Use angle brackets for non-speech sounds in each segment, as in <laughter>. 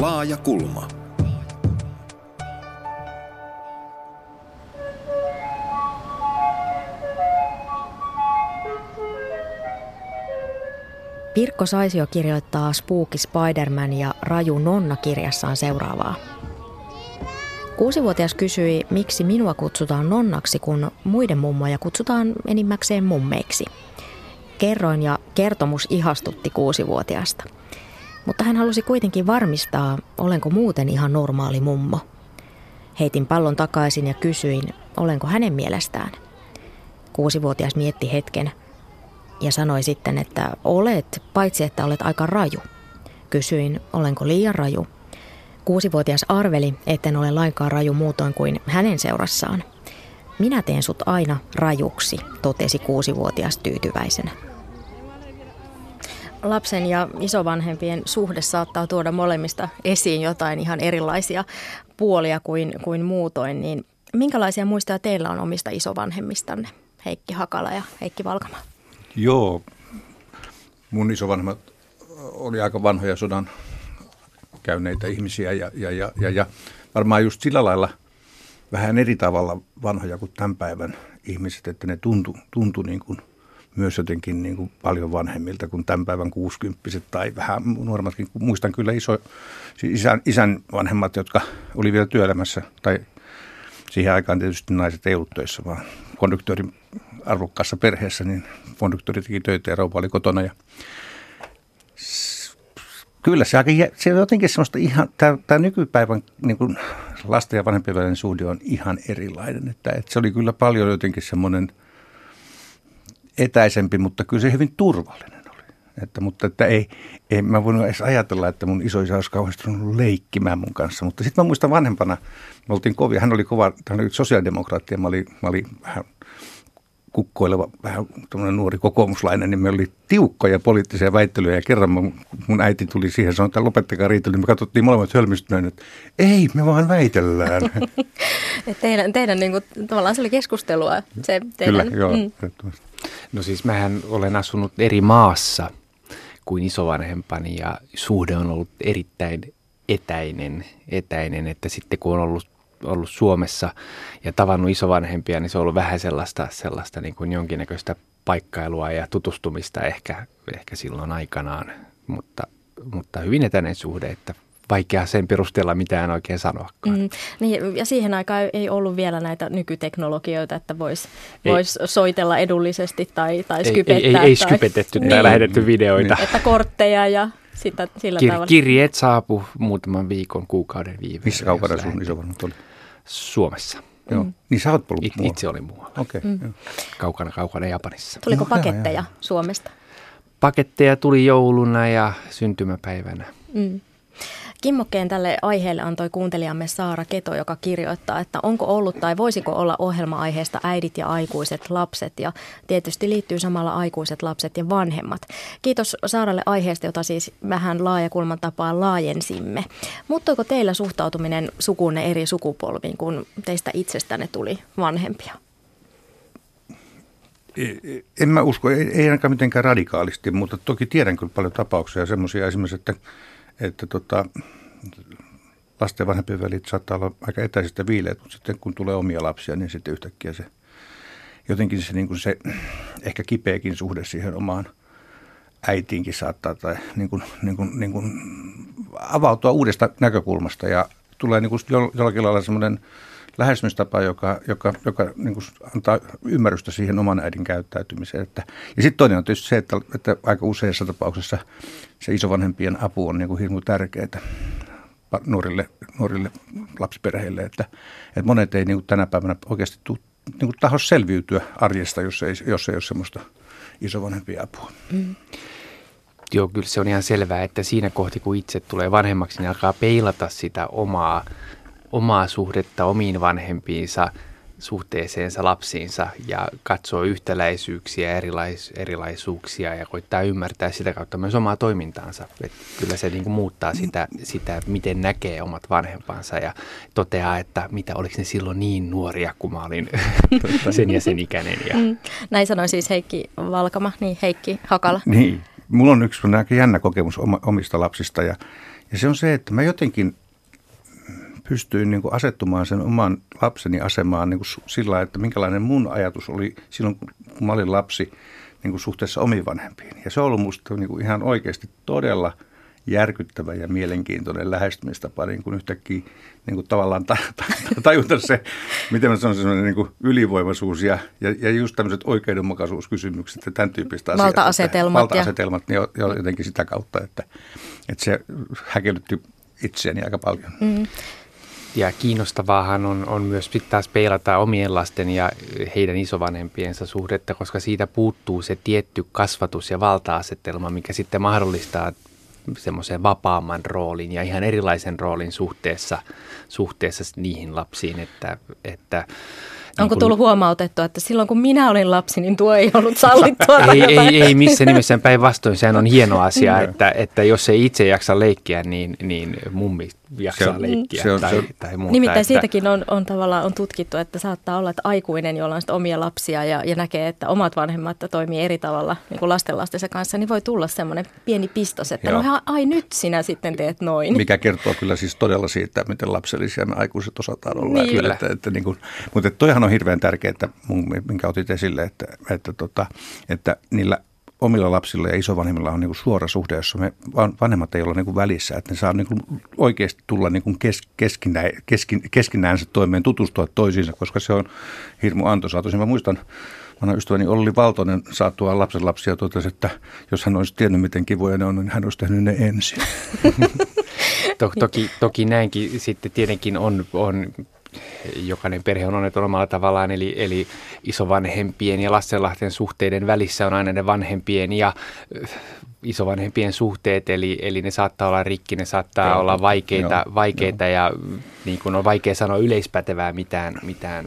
Laaja kulma. Pirkko Saisio kirjoittaa Spooky Spider-Man ja Raju Nonna kirjassaan seuraavaa. Kuusivuotias kysyi, miksi minua kutsutaan nonnaksi, kun muiden mummoja kutsutaan enimmäkseen mummeiksi. Kerroin ja kertomus ihastutti kuusivuotiaasta. Mutta hän halusi kuitenkin varmistaa, olenko muuten ihan normaali mummo. Heitin pallon takaisin ja kysyin, olenko hänen mielestään. Kuusivuotias mietti hetken ja sanoi sitten, että olet, paitsi että olet aika raju. Kysyin, olenko liian raju. Kuusivuotias arveli, etten ole lainkaan raju muutoin kuin hänen seurassaan. Minä teen sut aina rajuksi, totesi kuusivuotias tyytyväisenä. Lapsen ja isovanhempien suhde saattaa tuoda molemmista esiin jotain ihan erilaisia puolia kuin, kuin muutoin. Niin minkälaisia muistoja teillä on omista isovanhemmistanne, Heikki Hakala ja Heikki Valkama? Joo, mun isovanhemmat oli aika vanhoja sodan käyneitä ihmisiä ja, ja, ja, ja, ja varmaan just sillä lailla vähän eri tavalla vanhoja kuin tämän päivän ihmiset, että ne tuntui tuntu niin kuin myös jotenkin niin kuin paljon vanhemmilta kuin tämän päivän kuusikymppiset tai vähän nuoremmatkin. Muistan kyllä iso, siis isän, isän vanhemmat, jotka oli vielä työelämässä tai siihen aikaan tietysti naiset ei ollut töissä, vaan konduktöörin arvokkaassa perheessä, niin konduktööri teki töitä ja rouva oli kotona. Ja kyllä se, aika, se on jotenkin semmoista ihan, tämä, tämä nykypäivän niin kuin lasten ja vanhempien välinen suhde on ihan erilainen. Että, että se oli kyllä paljon jotenkin semmoinen etäisempi, mutta kyllä se hyvin turvallinen oli. Että, mutta että ei, ei mä voinut edes ajatella, että mun isoisä olisi kauheasti leikkimään mun kanssa. Mutta sitten mä muistan vanhempana, me oltiin kovia, hän oli kova, hän oli sosiaalidemokraatti ja mä olin, mä olin vähän kukkoileva vähän nuori kokoomuslainen, niin me oli tiukkoja poliittisia väittelyjä ja kerran mun, mun äiti tuli siihen sanoi, että lopettakaa riitely, niin me katsottiin molemmat hölmistyneen, että ei, me vaan väitellään. <laughs> teidän, teidän niin kuin, tavallaan se oli keskustelua. Se teidän, Kyllä, joo. Mm. No siis mähän olen asunut eri maassa kuin isovanhempani ja suhde on ollut erittäin etäinen, etäinen, että sitten kun on ollut ollut Suomessa ja tavannut isovanhempia, niin se on ollut vähän sellaista, sellaista niin kuin jonkinnäköistä paikkailua ja tutustumista ehkä, ehkä silloin aikanaan, mutta, mutta hyvin etäinen suhde, että vaikea sen perusteella mitään oikein sanoa. Mm, niin, ja siihen aikaan ei ollut vielä näitä nykyteknologioita, että voisi vois soitella edullisesti tai, tai skypettää. Ei, ei, ei, ei skypetetty tai niin, lähetetty videoita. Niin. Että kortteja ja sitä, sillä Kir- tavalla. Kirjeet saapu muutaman viikon, kuukauden viiveellä. Missä kaukana sun isovanhemmat oli? Suomessa. Joo. Mm. Niin sä oot ollut It, Itse olin muualla. Okei. Okay, mm. Kaukana, kaukana Japanissa. Tuliko no, paketteja jaa, jaa. Suomesta? Paketteja tuli jouluna ja syntymäpäivänä. Mm. Kimmokkeen tälle aiheelle antoi kuuntelijamme Saara Keto, joka kirjoittaa, että onko ollut tai voisiko olla ohjelma-aiheesta äidit ja aikuiset lapset ja tietysti liittyy samalla aikuiset lapset ja vanhemmat. Kiitos Saaralle aiheesta, jota siis vähän laajakulman tapaa laajensimme. Muuttuiko teillä suhtautuminen sukunne eri sukupolviin, kun teistä itsestänne tuli vanhempia? En mä usko, ei, ei ainakaan mitenkään radikaalisti, mutta toki tiedän kyllä paljon tapauksia semmoisia esimerkiksi, että että tota, lasten ja vanhempien välit saattaa olla aika etäisistä viileet, mutta sitten kun tulee omia lapsia, niin sitten yhtäkkiä se jotenkin se, niin kuin se ehkä kipeäkin suhde siihen omaan äitiinkin saattaa tai niin kuin, niin kuin, niin kuin avautua uudesta näkökulmasta ja tulee niin kuin jollakin lailla semmoinen lähestymistapa, joka, joka, joka niin kuin antaa ymmärrystä siihen oman äidin käyttäytymiseen. Että, ja sitten toinen on tietysti se, että, että aika useissa tapauksissa se isovanhempien apu on niin kuin hirmu tärkeää nuorille, nuorille lapsiperheille, että, että monet ei niin kuin tänä päivänä oikeasti tuu, niin kuin taho selviytyä arjesta, jos ei, jos ei ole semmoista isovanhempien apua. Mm. Joo, kyllä se on ihan selvää, että siinä kohti, kun itse tulee vanhemmaksi, niin alkaa peilata sitä omaa omaa suhdetta omiin vanhempiinsa, suhteeseensa lapsiinsa ja katsoo yhtäläisyyksiä, erilais, erilaisuuksia ja koittaa ymmärtää sitä kautta myös omaa toimintaansa. Et kyllä se niin kuin muuttaa sitä, sitä, miten näkee omat vanhempansa ja toteaa, että mitä oliko ne silloin niin nuoria, kun mä olin <laughs> sen ja sen ikäinen. Ja... Mm. Näin sanoi siis Heikki Valkama, niin Heikki Hakala. Niin, mulla on yksi jännä kokemus omista lapsista ja Ja se on se, että mä jotenkin pystyin niin kuin asettumaan sen oman lapseni asemaan niin kuin sillä että minkälainen mun ajatus oli silloin, kun mä olin lapsi niin kuin suhteessa omiin vanhempiin. Ja se on ollut musta niin kuin ihan oikeasti todella järkyttävä ja mielenkiintoinen lähestymistapa niin kuin yhtäkkiä niin kuin tavallaan tajuta se, miten mä sanon, semmoinen niin kuin ylivoimaisuus ja, ja, ja just tämmöiset oikeudenmukaisuuskysymykset ja tämän tyyppistä asiat. Valta-asetelmat. Valta-asetelmat, ja... niin jotenkin sitä kautta, että, että se häkellytti itseäni aika paljon. Mm. Ja kiinnostavaahan on, on myös sitten taas peilata omien lasten ja heidän isovanhempiensa suhdetta, koska siitä puuttuu se tietty kasvatus- ja valta-asetelma, mikä sitten mahdollistaa semmoisen vapaamman roolin ja ihan erilaisen roolin suhteessa, suhteessa niihin lapsiin, että, että Onko niin tullut huomautettua, että silloin kun minä olin lapsi, niin tuo ei ollut <laughs> sallittua? ei, ei, ei missä nimessä päinvastoin. Sehän on hieno asia, että, että jos ei itse jaksa leikkiä, niin, niin mummi jaksaa se on, leikkiä se on, tai, se on, tai muuta. Nimittäin että... siitäkin on, on tavallaan on tutkittu, että saattaa olla, että aikuinen, jolla on omia lapsia ja, ja näkee, että omat vanhemmat toimii eri tavalla niin kuin lastenlastensa kanssa, niin voi tulla semmoinen pieni pistos, että no Joo. no ai nyt sinä sitten teet noin. Mikä kertoo kyllä siis todella siitä, miten lapsellisia me aikuiset osataan olla. Niin. Kyllä. Että, että, niin kuin, mutta toihan on hirveän tärkeää, minkä otit esille, että, että, tota, että niillä omilla lapsilla ja isovanhemmilla on niin kuin suora suhde, jossa me vanhemmat ei ole niin kuin välissä, että ne saa niin kuin oikeasti tulla niin kuin kes, keskinä, keskin, keskinäänsä toimeen, tutustua toisiinsa, koska se on hirmu antoisaa. Tosin mä muistan, vanha ystäväni Olli Valtonen saattua lapsen lapsia totesi, että jos hän olisi tiennyt, miten kivoja ne on, niin hän olisi tehnyt ne ensin. <laughs> toki, toki näinkin sitten tietenkin on, on jokainen perhe on onneton omalla tavallaan, eli, eli isovanhempien ja lastenlasten suhteiden välissä on aina ne vanhempien ja äh, isovanhempien suhteet, eli, eli ne saattaa olla rikki, ne saattaa Joo, olla vaikeita, joo, vaikeita joo. ja niin kuin on vaikea sanoa yleispätevää mitään, mitään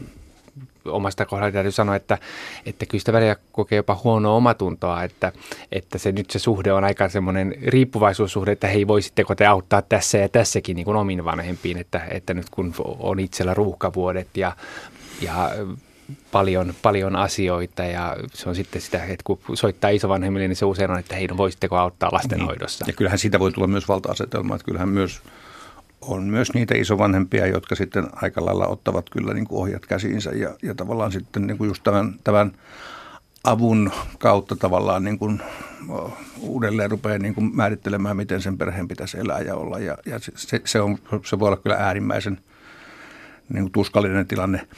omasta kohdalla täytyy sanoa, että, että kyllä sitä välillä kokee jopa huonoa omatuntoa, että, että se nyt se suhde on aika semmoinen riippuvaisuussuhde, että hei voisitteko te auttaa tässä ja tässäkin niin kuin omin vanhempiin, että, että nyt kun on itsellä ruuhkavuodet ja, ja paljon, paljon asioita ja se on sitten sitä, että kun soittaa isovanhemmille, niin se usein on, että hei, no voisitteko auttaa lastenhoidossa. Ja kyllähän siitä voi tulla myös valta-asetelma, että kyllähän myös on myös niitä isovanhempia, jotka sitten aika lailla ottavat kyllä niin kuin ohjat käsiinsä ja, ja tavallaan sitten niin kuin just tämän, tämän avun kautta tavallaan niin kuin uudelleen rupeaa niin kuin määrittelemään, miten sen perheen pitäisi elää ja olla. Ja, ja se, se, on, se voi olla kyllä äärimmäisen niin kuin tuskallinen tilanne.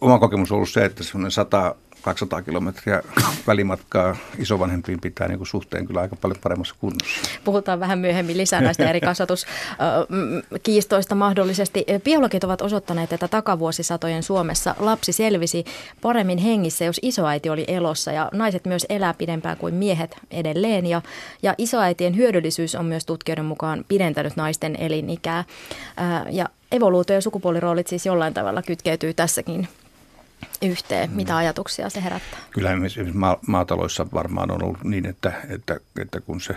Oma kokemus on ollut se, että semmoinen 100 200 kilometriä välimatkaa isovanhempiin pitää niin kuin suhteen kyllä aika paljon paremmassa kunnossa. Puhutaan vähän myöhemmin lisää näistä eri kasvatuskiistoista mahdollisesti. Biologit ovat osoittaneet, että takavuosisatojen Suomessa lapsi selvisi paremmin hengissä, jos isoäiti oli elossa ja naiset myös elää pidempään kuin miehet edelleen. Ja, ja isoäitien hyödyllisyys on myös tutkijoiden mukaan pidentänyt naisten elinikää. Ja evoluutio ja sukupuoliroolit siis jollain tavalla kytkeytyy tässäkin yhteen? Mitä ajatuksia se herättää? Kyllä esimerkiksi maataloissa varmaan on ollut niin, että, että, että kun se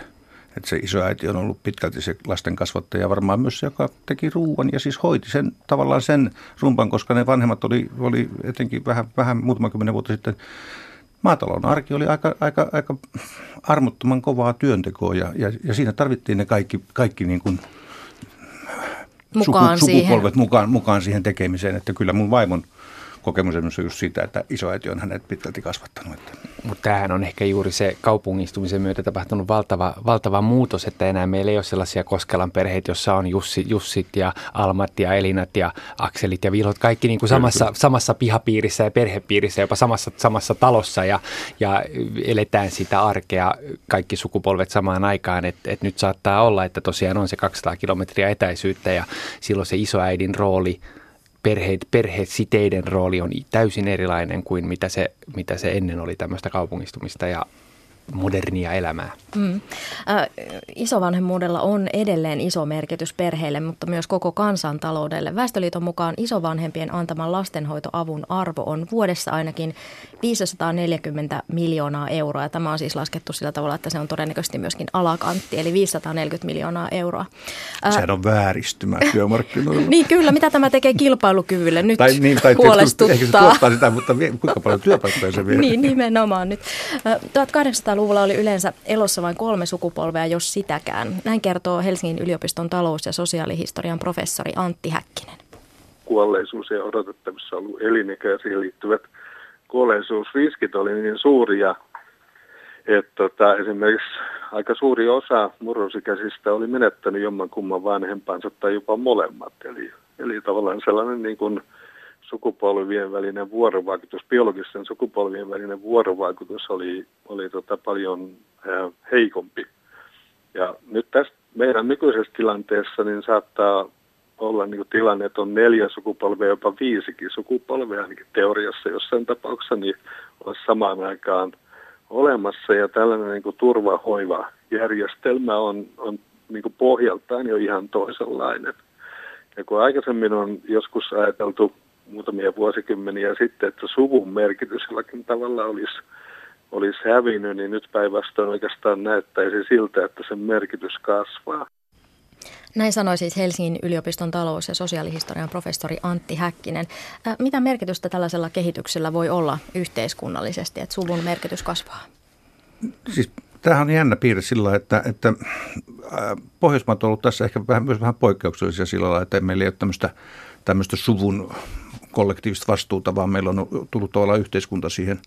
että se isoäiti on ollut pitkälti se lasten kasvattaja, varmaan myös se, joka teki ruuan ja siis hoiti sen tavallaan sen rumpan, koska ne vanhemmat oli, oli etenkin vähän, vähän muutama kymmenen vuotta sitten maatalon arki oli aika, aika, aika armottoman kovaa työntekoa ja, ja, ja siinä tarvittiin ne kaikki, kaikki niin kuin mukaan suku, sukupolvet siihen. Mukaan, mukaan siihen tekemiseen, että kyllä mun vaimon – kokemus on just siitä, että isoäiti on hänet pitkälti kasvattanut. Mutta tämähän on ehkä juuri se kaupungistumisen myötä tapahtunut valtava, valtava muutos, että enää meillä ei ole sellaisia Koskelan perheitä, jossa on Jussi, Jussit ja Almat ja Elinat ja Akselit ja Vilhot, kaikki niin kuin samassa, kyllä. samassa pihapiirissä ja perhepiirissä, jopa samassa, samassa talossa ja, ja eletään sitä arkea kaikki sukupolvet samaan aikaan, että et nyt saattaa olla, että tosiaan on se 200 kilometriä etäisyyttä ja silloin se isoäidin rooli – perheet, perhesiteiden rooli on täysin erilainen kuin mitä se, mitä se ennen oli tämmöistä kaupungistumista ja modernia elämää. Mm. Äh, isovanhemmuudella on edelleen iso merkitys perheille, mutta myös koko kansantaloudelle. Väestöliiton mukaan isovanhempien antaman lastenhoitoavun arvo on vuodessa ainakin 540 miljoonaa euroa. Tämä on siis laskettu sillä tavalla, että se on todennäköisesti myöskin alakantti, eli 540 miljoonaa euroa. Sehän on vääristymä työmarkkinoilla. <laughs> niin kyllä, mitä tämä tekee kilpailukyvylle nyt tai, niin, tai huolestuttaa. Ehkä se tuottaa sitä, mutta kuinka paljon työpaikkoja se vie? <laughs> niin, nimenomaan nyt. 1800 1900-luvulla oli yleensä elossa vain kolme sukupolvea, jos sitäkään. Näin kertoo Helsingin yliopiston talous- ja sosiaalihistorian professori Antti Häkkinen. Kuolleisuus ja odotettavissa ollut elinikä ja siihen liittyvät kuolleisuusriskit oli niin suuria, että tota, esimerkiksi aika suuri osa murrosikäisistä oli menettänyt jommankumman vanhempansa tai jopa molemmat. Eli, eli tavallaan sellainen niin kuin sukupolvien välinen vuorovaikutus, biologisten sukupolvien välinen vuorovaikutus oli, oli tota paljon ää, heikompi. Ja nyt tässä meidän nykyisessä tilanteessa niin saattaa olla niin tilanne, että on neljä sukupolvea, jopa viisikin sukupolvea ainakin teoriassa jossain tapauksessa, niin olisi samaan aikaan olemassa ja tällainen niin kuin turvahoivajärjestelmä on, on niin kuin pohjaltaan jo ihan toisenlainen. Ja kun aikaisemmin on joskus ajateltu muutamia vuosikymmeniä sitten, että suvun merkitys jollakin tavalla olisi, olisi hävinnyt, niin nyt päinvastoin oikeastaan näyttäisi siltä, että sen merkitys kasvaa. Näin sanoi siis Helsingin yliopiston talous- ja sosiaalihistorian professori Antti Häkkinen. Mitä merkitystä tällaisella kehityksellä voi olla yhteiskunnallisesti, että suvun merkitys kasvaa? Siis tämähän on jännä piirre sillä että, että Pohjoismaat on ollut tässä ehkä vähän, myös vähän poikkeuksellisia sillä lailla, että meillä ei ole tämmöistä, tämmöistä suvun kollektiivista vastuuta, vaan meillä on tullut tavallaan yhteiskunta siihen,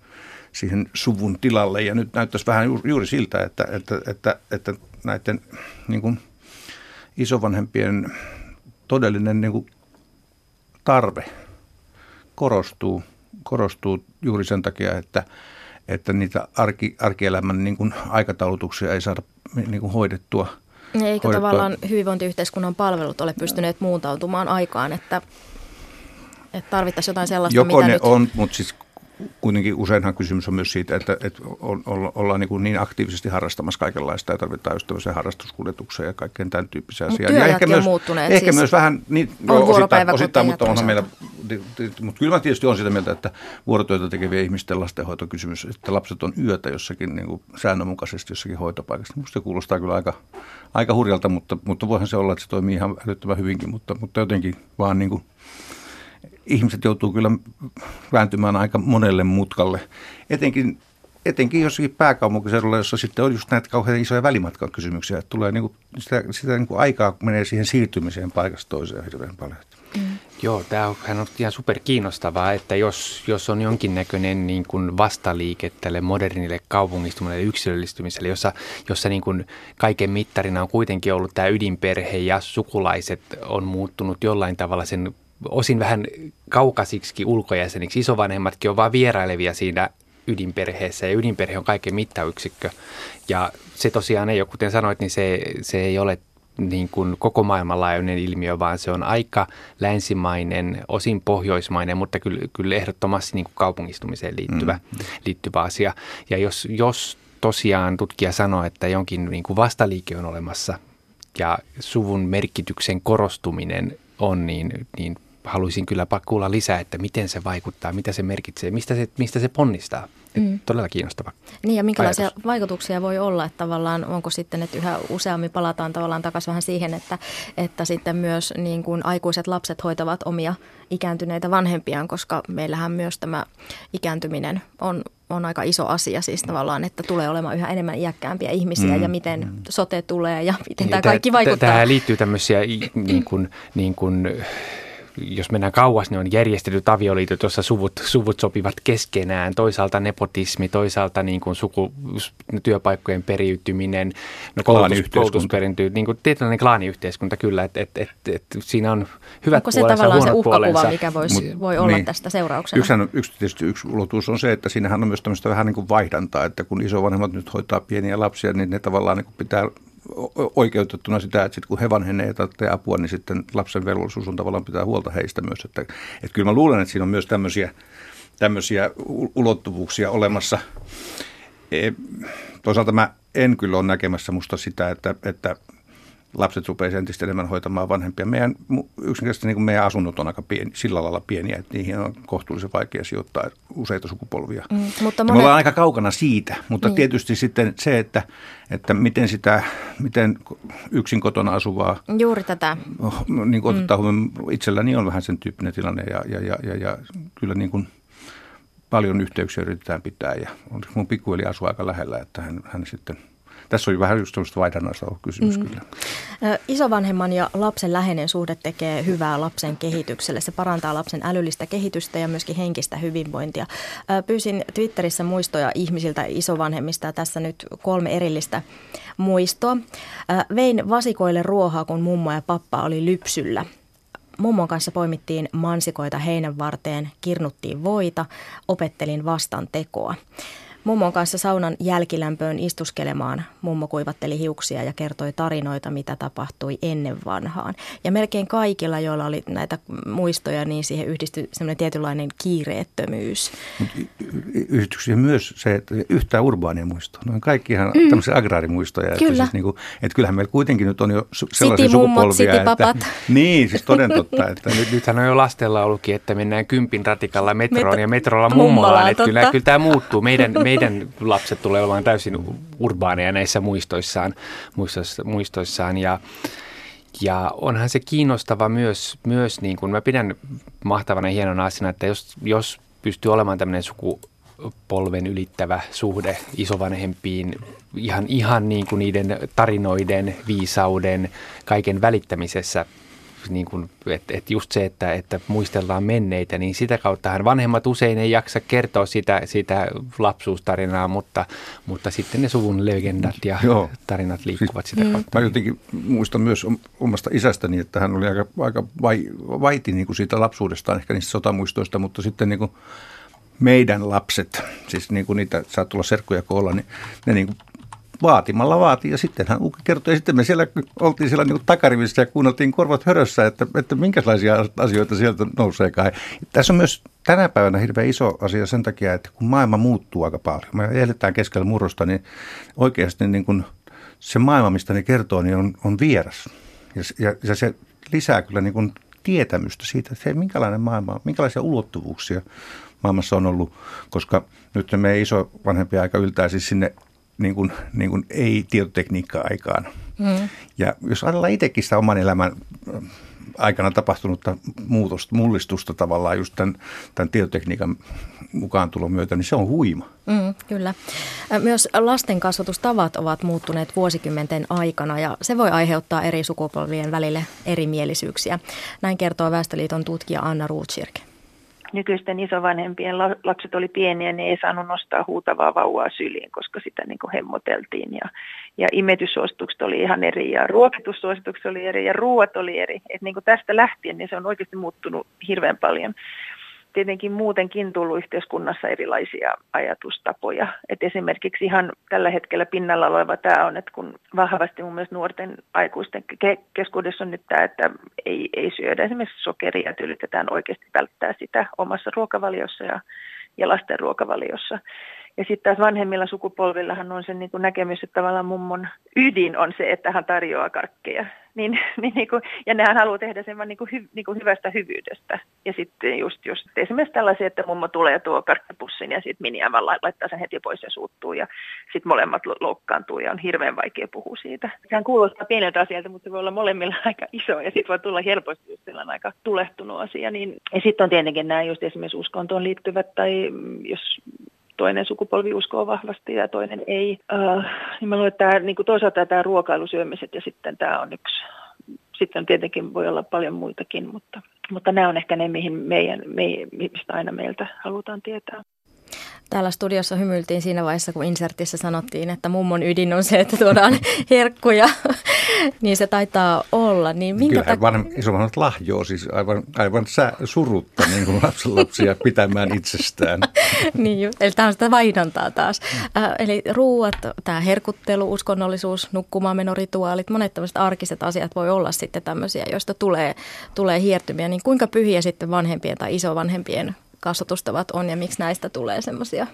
siihen suvun tilalle. Ja nyt näyttäisi vähän juuri siltä, että, että, että, että näiden niin kuin – isovanhempien todellinen niin kuin tarve korostuu, korostuu juuri sen takia, että, että niitä arki, arkielämän niin kuin aikataulutuksia ei saada niin kuin hoidettua. Eikö hoidettua. tavallaan hyvinvointiyhteiskunnan palvelut ole pystyneet muuntautumaan aikaan, että, että tarvittaisiin jotain sellaista, Joko mitä ne nyt... on, mutta siis kuitenkin useinhan kysymys on myös siitä, että, että ollaan niin, niin aktiivisesti harrastamassa kaikenlaista ja tarvitaan just tämmöisiä harrastuskuljetuksia ja kaikkeen tämän tyyppisiä asioita. Ja ehkä myös, muuttuneet. Ehkä siis myös vähän, niin, on osittain, osittain mutta onhan meillä, mutta kyllä mä tietysti on sitä mieltä, että vuorotyötä tekevien ihmisten lastenhoitokysymys, että lapset on yötä jossakin niin kuin säännönmukaisesti jossakin hoitopaikassa. Musta se kuulostaa kyllä aika, aika hurjalta, mutta, mutta voihan se olla, että se toimii ihan älyttömän hyvinkin, mutta, mutta jotenkin vaan niin kuin ihmiset joutuu kyllä vääntymään aika monelle mutkalle. Etenkin, etenkin jossakin pääkaupunkiseudulla, jossa sitten on just näitä kauhean isoja välimatkakysymyksiä. Että tulee niinku, sitä, sitä niinku aikaa menee siihen siirtymiseen paikasta toiseen hirveän paljon. Mm. Joo, tämähän on ihan super kiinnostavaa, että jos, jos on jonkinnäköinen niin kuin vastaliike tälle modernille kaupungistumiselle yksilöllistymiselle, jossa, jossa niin kuin kaiken mittarina on kuitenkin ollut tämä ydinperhe ja sukulaiset on muuttunut jollain tavalla sen osin vähän kaukaisiksi ulkojäseniksi. Isovanhemmatkin on vaan vierailevia siinä ydinperheessä ja ydinperhe on kaiken mittayksikkö. Ja se tosiaan ei ole, kuten sanoit, niin se, se ei ole niin kuin koko maailmanlaajuinen ilmiö, vaan se on aika länsimainen, osin pohjoismainen, mutta kyllä, kyllä ehdottomasti niin kuin kaupungistumiseen liittyvä, mm. liittyvä asia. Ja jos, jos tosiaan tutkija sanoo, että jonkin niin kuin vastaliike on olemassa ja suvun merkityksen korostuminen on, niin, niin haluaisin kyllä kuulla lisää, että miten se vaikuttaa, mitä se merkitsee, mistä se, mistä se ponnistaa. Mm. Todella kiinnostava. Niin ja minkälaisia ajatus. vaikutuksia voi olla, että tavallaan onko sitten, että yhä useammin palataan tavallaan takaisin vähän siihen, että, että sitten myös niin kuin aikuiset lapset hoitavat omia ikääntyneitä vanhempiaan, koska meillähän myös tämä ikääntyminen on, on aika iso asia siis tavallaan, että tulee olemaan yhä enemmän iäkkäämpiä ihmisiä mm. ja miten mm. sote tulee ja miten niin, tämä kaikki vaikuttaa. Tämä liittyy tämmöisiä <clears throat> niin kuin, niin kuin jos mennään kauas, niin on järjestetyt avioliitot, jossa suvut, suvut sopivat keskenään. Toisaalta nepotismi, toisaalta niin kuin suku, työpaikkojen periytyminen, no koulutus, niin kuin tietynlainen klaaniyhteiskunta kyllä, että et, et, et, siinä on hyvät Onko se puolensa, tavallaan se uhkakuva, puolensa. mikä voisi, Mut, voi olla niin. tästä seurauksena? Yksi, yksi, tietysti yksi ulotuus on se, että siinähän on myös tämmöistä vähän niin kuin vaihdantaa, että kun isovanhemmat nyt hoitaa pieniä lapsia, niin ne tavallaan niin kuin pitää oikeutettuna sitä, että sit kun he vanhenee ja tarvitsee apua, niin sitten lapsen velvollisuus on tavallaan pitää huolta heistä myös. Että, että kyllä mä luulen, että siinä on myös tämmöisiä, tämmöisiä ulottuvuuksia olemassa. E, toisaalta mä en kyllä ole näkemässä musta sitä, että, että lapset rupeaisi entistä enemmän hoitamaan vanhempia. Meidän, yksinkertaisesti niin kuin meidän asunnot on aika pieni, sillä lailla pieniä, että niihin on kohtuullisen vaikea sijoittaa useita sukupolvia. Mm, mutta monet... Me ollaan aika kaukana siitä, mutta niin. tietysti sitten se, että, että miten sitä, miten yksin kotona asuvaa... Juuri tätä. Niin kuin mm. ottaa mm. itselläni on vähän sen tyyppinen tilanne ja, ja, ja, ja, ja kyllä niin kuin paljon yhteyksiä yritetään pitää ja mun pikkueli asuu aika lähellä, että hän, hän sitten – tässä on vähän just sellaista vaihdannaista kysymys mm. kyllä. Isovanhemman ja lapsen läheinen suhde tekee hyvää lapsen kehitykselle. Se parantaa lapsen älyllistä kehitystä ja myöskin henkistä hyvinvointia. Pyysin Twitterissä muistoja ihmisiltä isovanhemmista ja tässä nyt kolme erillistä muistoa. Vein vasikoille ruohaa, kun mummo ja pappa oli lypsyllä. Mummon kanssa poimittiin mansikoita heinän varteen, kirnuttiin voita, opettelin vastan tekoa. Mummon kanssa saunan jälkilämpöön istuskelemaan. Mummo kuivatteli hiuksia ja kertoi tarinoita, mitä tapahtui ennen vanhaan. Ja melkein kaikilla, joilla oli näitä muistoja, niin siihen yhdistyi semmoinen tietynlainen kiireettömyys. Yhdistyykö siihen myös se, että yhtään urbaania muistoa? No kaikkihan mm. tämmöisiä agraarimuistoja. Kyllä. Että, siis niin kuin, että kyllähän meillä kuitenkin nyt on jo sellaisia sukupolvia. Että, <laughs> niin, siis toden totta. <laughs> Että nyt, nythän on jo lastella ollutkin, että mennään kympin ratikalla metroon Met- ja metrolla mummolaan. Että kyllä, kyllä tämä muuttuu. Meidän, meidän <laughs> meidän lapset tulee olemaan täysin urbaaneja näissä muistoissaan, muistoissa, muistoissaan. Ja ja onhan se kiinnostava myös, myös niin kuin mä pidän mahtavana hienona asiana, että jos, jos pystyy olemaan tämmöinen sukupolven ylittävä suhde isovanhempiin ihan, ihan niin kuin niiden tarinoiden, viisauden, kaiken välittämisessä niin kuin, että, että just se, että, että muistellaan menneitä, niin sitä kauttahan vanhemmat usein ei jaksa kertoa sitä, sitä lapsuustarinaa, mutta, mutta sitten ne suvun legendat ja Joo. tarinat liikkuvat siis, sitä kautta. Mä jotenkin muistan myös omasta isästäni, että hän oli aika, aika vai, vaiti niin kuin siitä lapsuudestaan, ehkä niistä sotamuistoista, mutta sitten niin kuin meidän lapset, siis niin kuin niitä saa tulla serkkuja koolla, niin ne niin kuin vaatimalla vaatii. Ja sitten hän kertoi, ja sitten me siellä oltiin siellä niin takarivissä ja kuunneltiin korvat hörössä, että, että minkälaisia asioita sieltä nouseekaan. Tässä on myös tänä päivänä hirveän iso asia sen takia, että kun maailma muuttuu aika paljon, me eletään keskellä murrosta, niin oikeasti niin kuin se maailma, mistä ne kertoo, niin on, on vieras. Ja, ja, ja se lisää kyllä niin kuin tietämystä siitä, että hei, minkälainen maailma, minkälaisia ulottuvuuksia maailmassa on ollut, koska nyt meidän iso vanhempi aika yltää siis sinne niin kuin, niin kuin ei-tietotekniikka-aikaan. Mm. Ja jos ajatellaan itsekin sitä oman elämän äh, aikana tapahtunutta muutosta, mullistusta tavallaan just tämän, tämän tietotekniikan mukaan tulon myötä, niin se on huima. Mm, kyllä. Myös lasten kasvatustavat ovat muuttuneet vuosikymmenten aikana ja se voi aiheuttaa eri sukupolvien välille erimielisyyksiä. Näin kertoo Väestöliiton tutkija Anna Ruutsirke nykyisten isovanhempien lapset oli pieniä, niin ei saanut nostaa huutavaa vauvaa syliin, koska sitä niin kuin hemmoteltiin. Ja, ja imetyssuositukset oli ihan eri ja ruokitussuositukset oli eri ja ruuat oli eri. Et niin kuin tästä lähtien niin se on oikeasti muuttunut hirveän paljon tietenkin muutenkin tullut yhteiskunnassa erilaisia ajatustapoja. Et esimerkiksi ihan tällä hetkellä pinnalla oleva tämä on, että kun vahvasti mun mielestä nuorten aikuisten keskuudessa on nyt tämä, että ei, ei syödä esimerkiksi sokeria, että yritetään oikeasti välttää sitä omassa ruokavaliossa ja, ja lasten ruokavaliossa. Ja sitten taas vanhemmilla sukupolvillahan on se niin näkemys, että tavallaan mummon ydin on se, että hän tarjoaa karkkeja. Niin, <laughs> niin, niin kuin, ja nehän haluaa tehdä sen vaan niin kuin, hy, niin kuin hyvästä hyvyydestä. Ja sitten just, just esimerkiksi tällaisia, että mummo tulee tuo karkkipussin ja sitten Mini aivan laittaa sen heti pois ja suuttuu. Ja sitten molemmat loukkaantuu ja on hirveän vaikea puhua siitä. Sehän kuulostaa pieneltä asialta, mutta se voi olla molemmilla <laughs> aika iso ja sitten voi tulla helposti just aika tulehtunut asia. Niin, ja sitten on tietenkin nämä just esimerkiksi uskontoon liittyvät tai jos toinen sukupolvi uskoo vahvasti ja toinen ei. Uh, niin mä luulen, että tämä, niin kuin toisaalta tämä ruokailusyömiset ja sitten tämä on yksi. Sitten tietenkin voi olla paljon muitakin, mutta, mutta nämä on ehkä ne, mihin meidän, me, mistä aina meiltä halutaan tietää. Täällä studiossa hymyiltiin siinä vaiheessa, kun insertissä sanottiin, että mummon ydin on se, että tuodaan <laughs> herkkuja. <laughs> niin se taitaa olla. Niin minkä Kyllähän vanhem, isovanhemmat lahjoo siis aivan, aivan sä, surutta niin kuin lapsia <laughs> pitämään itsestään. niin just, eli tämä on sitä vaihdontaa taas. Äh, eli ruuat, tämä herkuttelu, uskonnollisuus, nukkumaanmenorituaalit, monet tämmöiset arkiset asiat voi olla sitten tämmöisiä, joista tulee, tulee hiertymiä. Niin kuinka pyhiä sitten vanhempien tai isovanhempien kasvatustavat on ja miksi näistä tulee semmoisia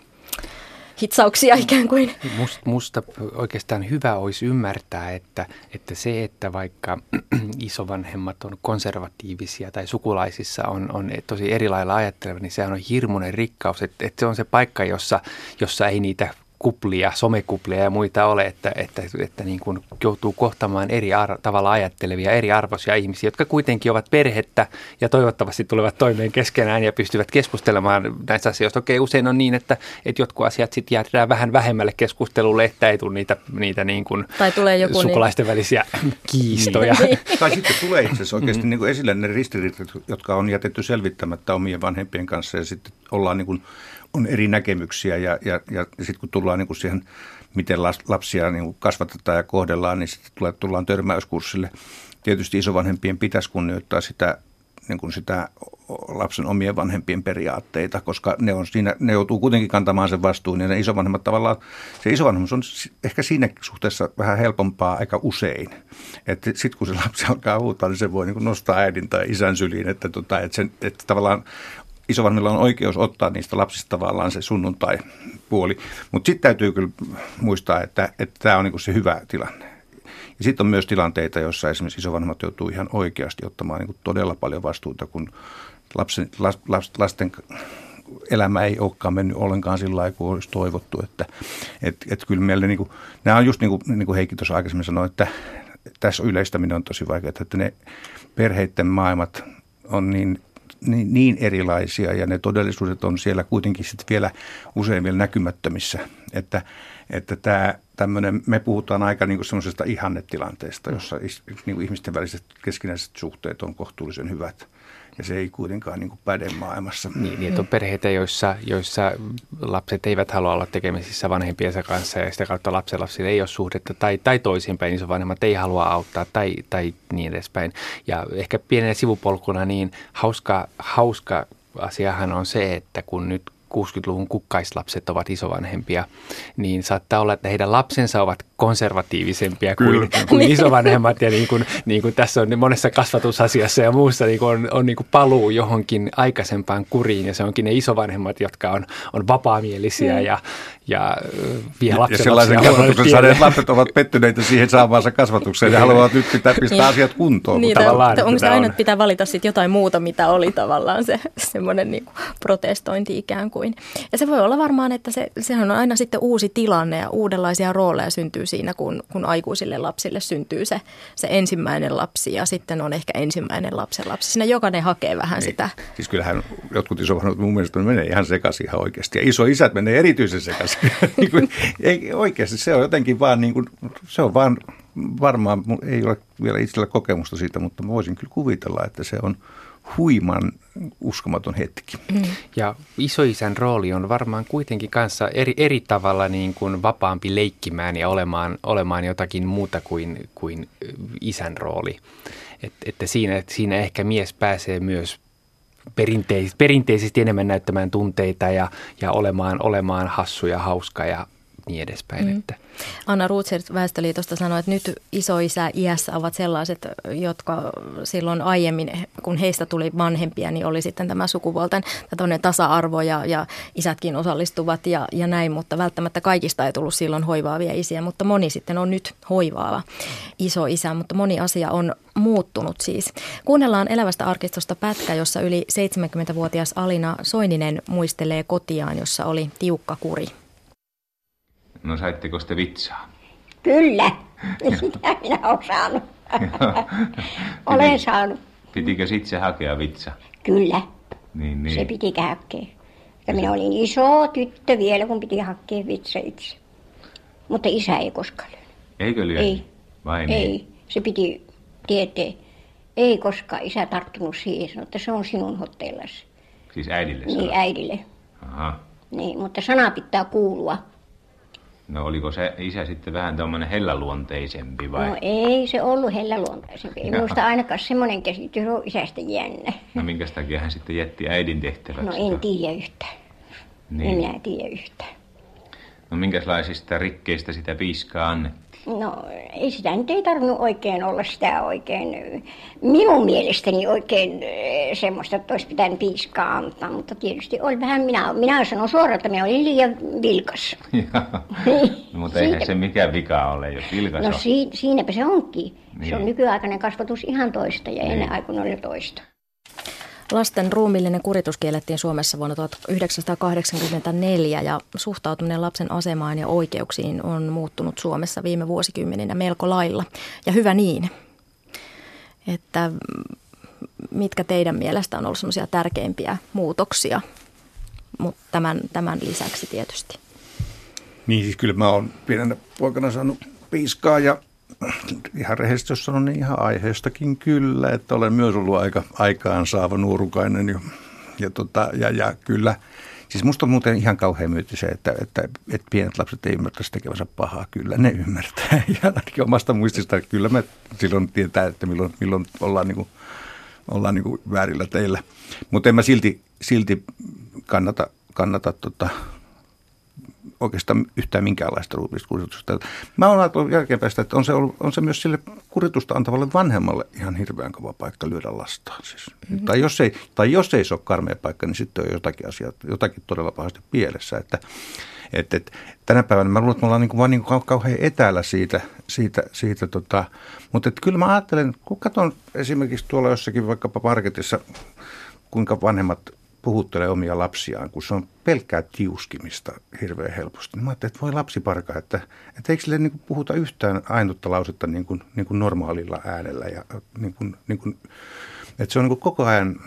hitsauksia ikään kuin. Musta, musta oikeastaan hyvä olisi ymmärtää, että, että se, että vaikka <clears throat> isovanhemmat on konservatiivisia tai sukulaisissa on, on tosi eri lailla ajatteleva, niin sehän on hirmuinen rikkaus. Että, että se on se paikka, jossa, jossa ei niitä kuplia, somekuplia ja muita ole, että, että, että niin kuin joutuu kohtamaan eri ar- tavalla ajattelevia, eri arvoisia ihmisiä, jotka kuitenkin ovat perhettä ja toivottavasti tulevat toimeen keskenään ja pystyvät keskustelemaan näistä asioista. Okei, usein on niin, että, että jotkut asiat sitten jäädään vähän vähemmälle keskustelulle, että ei tule niitä, niitä niin kuin tai tulee joku niin- sukulaisten niin... välisiä <laughs> kiistoja. Niin. tai sitten tulee itse asiassa oikeasti mm-hmm. niin kuin esille ne ristiriidat, jotka on jätetty selvittämättä omien vanhempien kanssa ja sitten ollaan niin kuin on eri näkemyksiä ja, ja, ja, sitten kun tullaan niin kuin siihen, miten lapsia niin kuin kasvatetaan ja kohdellaan, niin sitten tullaan törmäyskurssille. Tietysti isovanhempien pitäisi kunnioittaa sitä, niin kuin sitä lapsen omien vanhempien periaatteita, koska ne, on siinä, ne joutuu kuitenkin kantamaan sen vastuun. Ja ne isovanhemmat tavallaan, se isovanhemmus on ehkä siinä suhteessa vähän helpompaa aika usein. Että sitten kun se lapsi alkaa huutaa, niin se voi niin nostaa äidin tai isän syliin, että, tota, että, sen, että tavallaan isovanhemmilla on oikeus ottaa niistä lapsista tavallaan se sunnuntai-puoli. Mutta sitten täytyy kyllä muistaa, että, että tämä on niin se hyvä tilanne. Ja sitten on myös tilanteita, joissa esimerkiksi isovanhemmat joutuu ihan oikeasti ottamaan niin todella paljon vastuuta, kun lapsen, las, lasten elämä ei olekaan mennyt ollenkaan sillä lailla, kuin olisi toivottu. Että, et, et kyllä meillä, niin kuin, nämä on just niin kuin, niin kuin Heikki tuossa aikaisemmin sanoi, että tässä yleistäminen on tosi vaikeaa, että ne perheiden maailmat on niin niin, niin erilaisia ja ne todellisuudet on siellä kuitenkin sitten vielä usein vielä näkymättömissä, että, että tämä tämmöinen, me puhutaan aika niin semmoisesta ihannetilanteesta, jossa niin ihmisten väliset keskinäiset suhteet on kohtuullisen hyvät – ja se ei kuitenkaan niin kuin päde maailmassa. Niin, niin on perheitä, joissa, joissa lapset eivät halua olla tekemisissä vanhempiensa kanssa ja sitä kautta lapsilla ei ole suhdetta tai, tai toisinpäin, niin vanhemmat ei halua auttaa tai, tai niin edespäin. Ja ehkä pienenä sivupolkuna niin hauska, hauska asiahan on se, että kun nyt 60-luvun kukkaislapset ovat isovanhempia, niin saattaa olla, että heidän lapsensa ovat konservatiivisempia kuin, <laughs> kuin isovanhemmat. Ja niin kuin, niin kuin tässä on monessa kasvatusasiassa ja muussa niin kuin on, on niin kuin paluu johonkin aikaisempaan kuriin. Ja se onkin ne isovanhemmat, jotka on, on vapaamielisiä mm. ja, ja vie lapsen Ja sellaisen kasvatuksen saaneet lapset ovat pettyneitä siihen saamaansa kasvatukseen ja haluavat nyt pitää pistää niin. asiat kuntoon. Niin, tavallaan, onko se aina, että pitää valita sitten jotain muuta, mitä oli tavallaan se <laughs> semmoinen niin protestointi ikään kuin. Ja se voi olla varmaan, että se, sehän on aina sitten uusi tilanne ja uudenlaisia rooleja syntyy siinä, kun, kun aikuisille lapsille syntyy se, se ensimmäinen lapsi ja sitten on ehkä ensimmäinen lapsen lapsi. Siinä jokainen hakee vähän niin. sitä. Siis kyllähän jotkut isovanhemmat mun mielestä menee ihan sekaisin ihan oikeasti. Ja isoisät menee erityisen sekaisin. <laughs> niin kuin, ei, oikeasti se on jotenkin vaan, niin kuin, se on vaan varmaan, ei ole vielä itsellä kokemusta siitä, mutta voisin kyllä kuvitella, että se on huiman uskomaton hetki. Mm. Ja isoisän rooli on varmaan kuitenkin kanssa eri, eri tavalla niin kuin vapaampi leikkimään ja olemaan, olemaan jotakin muuta kuin, kuin isän rooli. Et, että siinä, siinä ehkä mies pääsee myös perinteisesti, perinteisesti enemmän näyttämään tunteita ja, ja olemaan, olemaan hassu ja hauska ja niin edespäin. Mm. Että. Anna Rutsert Väestöliitosta sanoi, että nyt isoisä iässä ovat sellaiset, jotka silloin aiemmin, kun heistä tuli vanhempia, niin oli sitten tämä sukupuolten tasa-arvo ja, ja isätkin osallistuvat ja, ja näin, mutta välttämättä kaikista ei tullut silloin hoivaavia isiä, mutta moni sitten on nyt hoivaava iso isä, mutta moni asia on muuttunut siis. Kuunnellaan elävästä arkistosta pätkä, jossa yli 70-vuotias Alina Soininen muistelee kotiaan, jossa oli tiukka kuri. No saitteko te vitsaa? Kyllä, sitä <laughs> minä <laughs> olen saanut. Olen saanut. Pitikö itse hakea vitsa? Kyllä, niin, niin. se piti hakea. Ja minä olin iso tyttö vielä, kun piti hakea vitsa itse. Mutta isä ei koskaan lyönyt. Eikö lyönyt? Ei. Vai niin? Ei, se piti tietää. Ei koskaan isä tarttunut siihen, sanoi, että se on sinun hotellas. Siis äidille Niin, äidille. Aha. Niin, mutta sana pitää kuulua. No oliko se isä sitten vähän tuommoinen helläluonteisempi vai? No ei se ollut helläluonteisempi. Ei minusta ainakaan semmoinen käsitys on isästä jännä. No minkä takia hän sitten jätti äidin tehtäväksi? No en tiedä yhtään. Niin. En minä tiedä yhtään. No minkälaisista rikkeistä sitä piiskaa annettiin? No ei sitä nyt ei tarvinnut oikein olla sitä oikein, minun mielestäni oikein eh, semmoista, että olisi pitänyt piiskaa antaa, mutta tietysti oli vähän, minä, minä sanon suoraan, että minä olin liian vilkas. <laughs> no, mutta eihän Siitä, se mikään vika ole, jos vilkas No on. Si, siinäpä se onkin. Niin. Se on niin. nykyaikainen kasvatus ihan toista ja niin. ennen aikuinen oli toista. Lasten ruumillinen kuritus kiellettiin Suomessa vuonna 1984 ja suhtautuminen lapsen asemaan ja oikeuksiin on muuttunut Suomessa viime vuosikymmeninä melko lailla. Ja hyvä niin. Että mitkä teidän mielestä on ollut semmoisia tärkeimpiä muutoksia, mutta tämän, tämän lisäksi tietysti? Niin siis kyllä mä oon pienenä poikana saanut piiskaa ja ihan rehellisesti jos sanon, niin ihan aiheestakin kyllä, että olen myös ollut aika aikaan saava nuorukainen jo. Ja, tota, ja, ja kyllä, siis musta on muuten ihan kauhean myytti se, että, että, että pienet lapset ei ymmärtäisi tekevänsä pahaa. Kyllä ne ymmärtää. <laughs> Ja ainakin omasta muistista, että kyllä me silloin tietää, että milloin, milloin ollaan, niin kuin, ollaan niin kuin väärillä teillä. Mutta en mä silti, silti kannata, kannata tota, oikeastaan yhtään minkäänlaista ruumiillista kuritusta. Mä oon ajatellut jälkeenpäin sitä, että on se, ollut, on se myös sille kuritusta antavalle vanhemmalle ihan hirveän kova paikka lyödä lastaan. Siis. Mm-hmm. Tai, jos ei, tai jos ei se ole karmea paikka, niin sitten on jotakin asiaa, jotakin todella pahasti pielessä. Että, et, et, tänä päivänä mä luulen, että me ollaan niin vaan niin kauhean etäällä siitä, siitä, siitä tota, mutta et kyllä mä ajattelen, kun katson esimerkiksi tuolla jossakin vaikkapa marketissa, kuinka vanhemmat puhuttelee omia lapsiaan, kun se on pelkkää tiuskimista hirveän helposti. Niin mä ajattelin, että voi lapsiparka, että, että eikö sille niin kuin puhuta yhtään ainutta lausetta niin kuin, niin kuin normaalilla äänellä. Ja niin kuin, niin kuin, että se on niin kuin koko ajan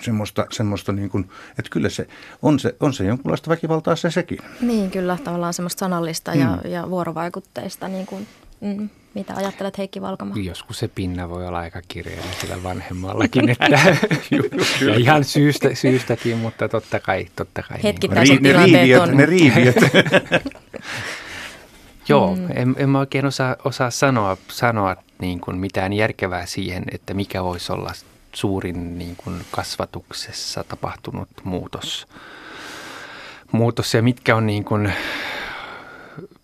semmoista, semmoista niin kuin, että kyllä se on, se on se jonkunlaista väkivaltaa se sekin. Niin, kyllä tavallaan semmoista sanallista mm. ja, ja vuorovaikutteista niin kuin, mm. Mitä ajattelet Heikki Valkama? Joskus se pinna voi olla aika kirjallinen sillä vanhemmallakin, että <laughs> ja ihan syystä, syystäkin, mutta totta kai. Totta kai Hetkittäiset niin. ne, riiviöt, on. ne riiviöt. <laughs> Joo, mm. en, en mä oikein osaa, osaa sanoa, sanoa niin kuin mitään järkevää siihen, että mikä voisi olla suurin niin kuin kasvatuksessa tapahtunut muutos. muutos ja mitkä on niin kuin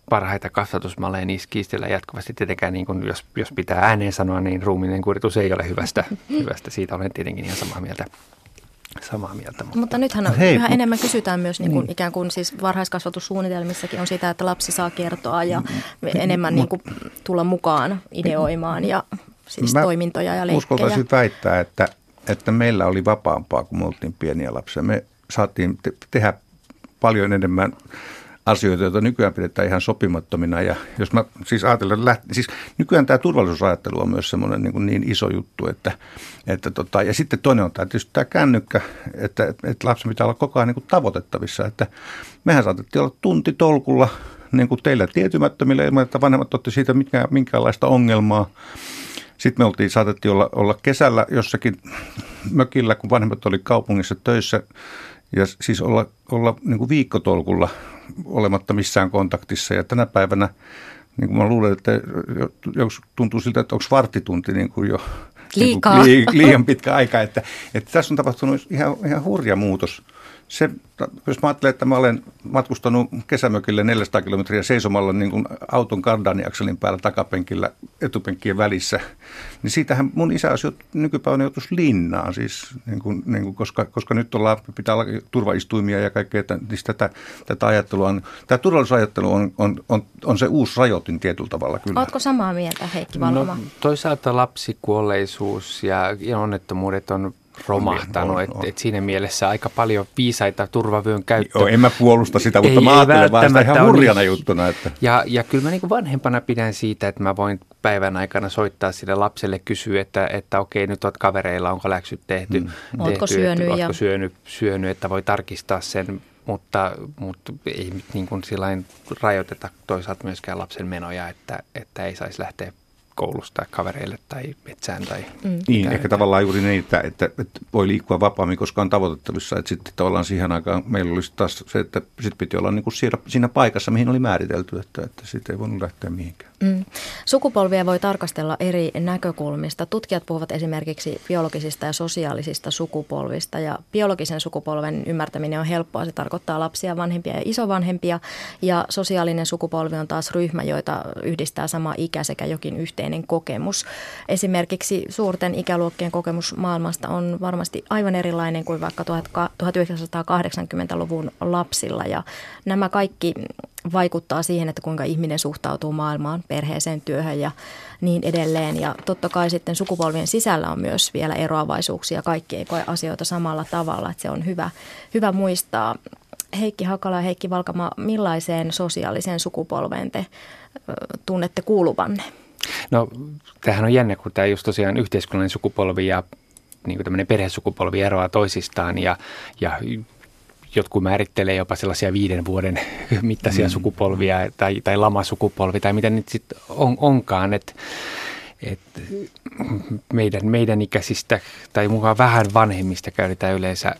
parhaita kasvatusmalleja, niissä kiistellään jatkuvasti. Tietenkään, niin kun, jos, jos pitää ääneen sanoa, niin ruuminen kuritus ei ole hyvästä. hyvästä. Siitä olen tietenkin ihan samaa mieltä. Samaa mieltä. Mutta, mutta nythän on, Hei, yhä enemmän kysytään myös niin kuin, niin. ikään kuin siis varhaiskasvatussuunnitelmissakin on sitä, että lapsi saa kertoa ja mm. enemmän niin kuin, tulla mukaan ideoimaan ja siis Mä toimintoja ja leikkejä. uskaltaisin väittää, että, että meillä oli vapaampaa, kun me oltiin pieniä lapsia. Me saatiin te- tehdä paljon enemmän asioita, joita nykyään pidetään ihan sopimattomina. Ja jos mä siis ajattelen, siis nykyään tämä turvallisuusajattelu on myös semmoinen niin, niin iso juttu, että, että tota, ja sitten toinen on tämä, tietysti tämä kännykkä, että, että lapsi pitää olla koko ajan niin kuin tavoitettavissa, että mehän saatettiin olla tunti tolkulla niin kuin teillä tietymättömillä ilman, että vanhemmat otti siitä minkään, minkäänlaista ongelmaa. Sitten me oltiin, saatettiin olla, olla kesällä jossakin mökillä, kun vanhemmat oli kaupungissa töissä ja siis olla, olla niin kuin viikkotolkulla olematta missään kontaktissa. Ja tänä päivänä, niin kuin mä luulen, että jos tuntuu siltä, että onko varttitunti niin kuin jo Liikaa. Niin kuin liian pitkä aika. Että, että tässä on tapahtunut ihan, ihan hurja muutos se, jos mä ajattelen, että mä olen matkustanut kesämökille 400 kilometriä seisomalla niin kuin auton kardaniakselin päällä takapenkillä etupenkkien välissä, niin siitähän mun isä olisi nykypäivänä joutuisi linnaan, siis, niin kuin, niin kuin, koska, koska nyt ollaan, pitää olla turvaistuimia ja kaikkea, että, niin tätä, tätä ajattelua on, tämä turvallisuusajattelu on, on, on, on, se uusi rajoitin tietyllä tavalla kyllä. Oletko samaa mieltä Heikki Valoma? No, toisaalta lapsikuolleisuus ja onnettomuudet on romahtanut. Että et siinä mielessä aika paljon viisaita turvavyön käyttö. Joo, en mä puolusta sitä, mutta ei, mä ajattelen vaan sitä ihan hurjana niin. juttuna. Että. Ja, ja kyllä mä niin vanhempana pidän siitä, että mä voin päivän aikana soittaa sille lapselle, kysyä, että, että okei, nyt oot kavereilla, onko läksyt tehty. Mm. tehty ootko syönyt? Että, ja... Ootko syönyt, syönyt, että voi tarkistaa sen, mutta, mutta ei niin kuin rajoiteta toisaalta myöskään lapsen menoja, että, että ei saisi lähteä koulusta kavereille tai metsään. Tai mm. Niin, ehkä tavallaan juuri niin, että, että, että voi liikkua vapaammin, koska on tavoitettavissa. Että sitten tavallaan siihen aikaan meillä olisi taas se, että sitten piti olla niin kuin siinä, siinä paikassa, mihin oli määritelty, että, että sitten ei voinut lähteä mihinkään. Mm. Sukupolvia voi tarkastella eri näkökulmista. Tutkijat puhuvat esimerkiksi biologisista ja sosiaalisista sukupolvista ja biologisen sukupolven ymmärtäminen on helppoa. Se tarkoittaa lapsia, vanhempia ja isovanhempia ja sosiaalinen sukupolvi on taas ryhmä, joita yhdistää sama ikä sekä jokin yhteinen kokemus. Esimerkiksi suurten ikäluokkien kokemus maailmasta on varmasti aivan erilainen kuin vaikka 1980-luvun lapsilla ja nämä kaikki vaikuttaa siihen, että kuinka ihminen suhtautuu maailmaan, perheeseen, työhön ja niin edelleen. Ja totta kai sitten sukupolvien sisällä on myös vielä eroavaisuuksia. Kaikki ei koe asioita samalla tavalla. Että se on hyvä, hyvä muistaa. Heikki Hakala ja Heikki Valkama, millaiseen sosiaaliseen sukupolveen te tunnette kuuluvanne? No, tämähän on jännä, kun tämä just tosiaan yhteiskunnallinen sukupolvi ja niin kuin tämmöinen perhesukupolvi eroaa toisistaan ja, ja jotkut määrittelee jopa sellaisia viiden vuoden <laughs> mittaisia mm. sukupolvia tai, tai lamasukupolvi tai mitä nyt sitten on, onkaan, että et meidän, meidän ikäisistä tai mukaan vähän vanhemmista käytetään yleensä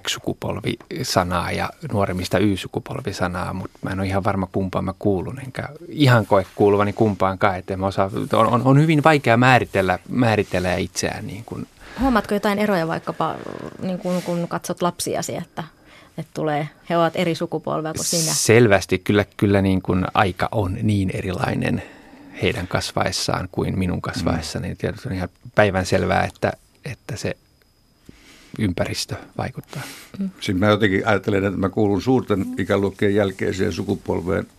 X-sukupolvi-sanaa ja nuoremmista Y-sukupolvi-sanaa, mutta mä en ole ihan varma kumpaan mä kuulun, enkä ihan koe kuuluvani kumpaankaan, että mä osaa, on, on, on hyvin vaikea määritellä, määritellä itseään. Niin kuin. Huomaatko jotain eroja vaikkapa, niin kun, kun katsot lapsiasi, että että tulee, he ovat eri sukupolvea kuin sinä. Selvästi, kyllä, kyllä niin kuin aika on niin erilainen heidän kasvaessaan kuin minun kasvaessani. Mm. Tietysti on ihan päivän selvää, että, että se ympäristö vaikuttaa. Mm. Sitten mä jotenkin ajattelen, että mä kuulun suurten ikäluokkien jälkeiseen sukupolveen –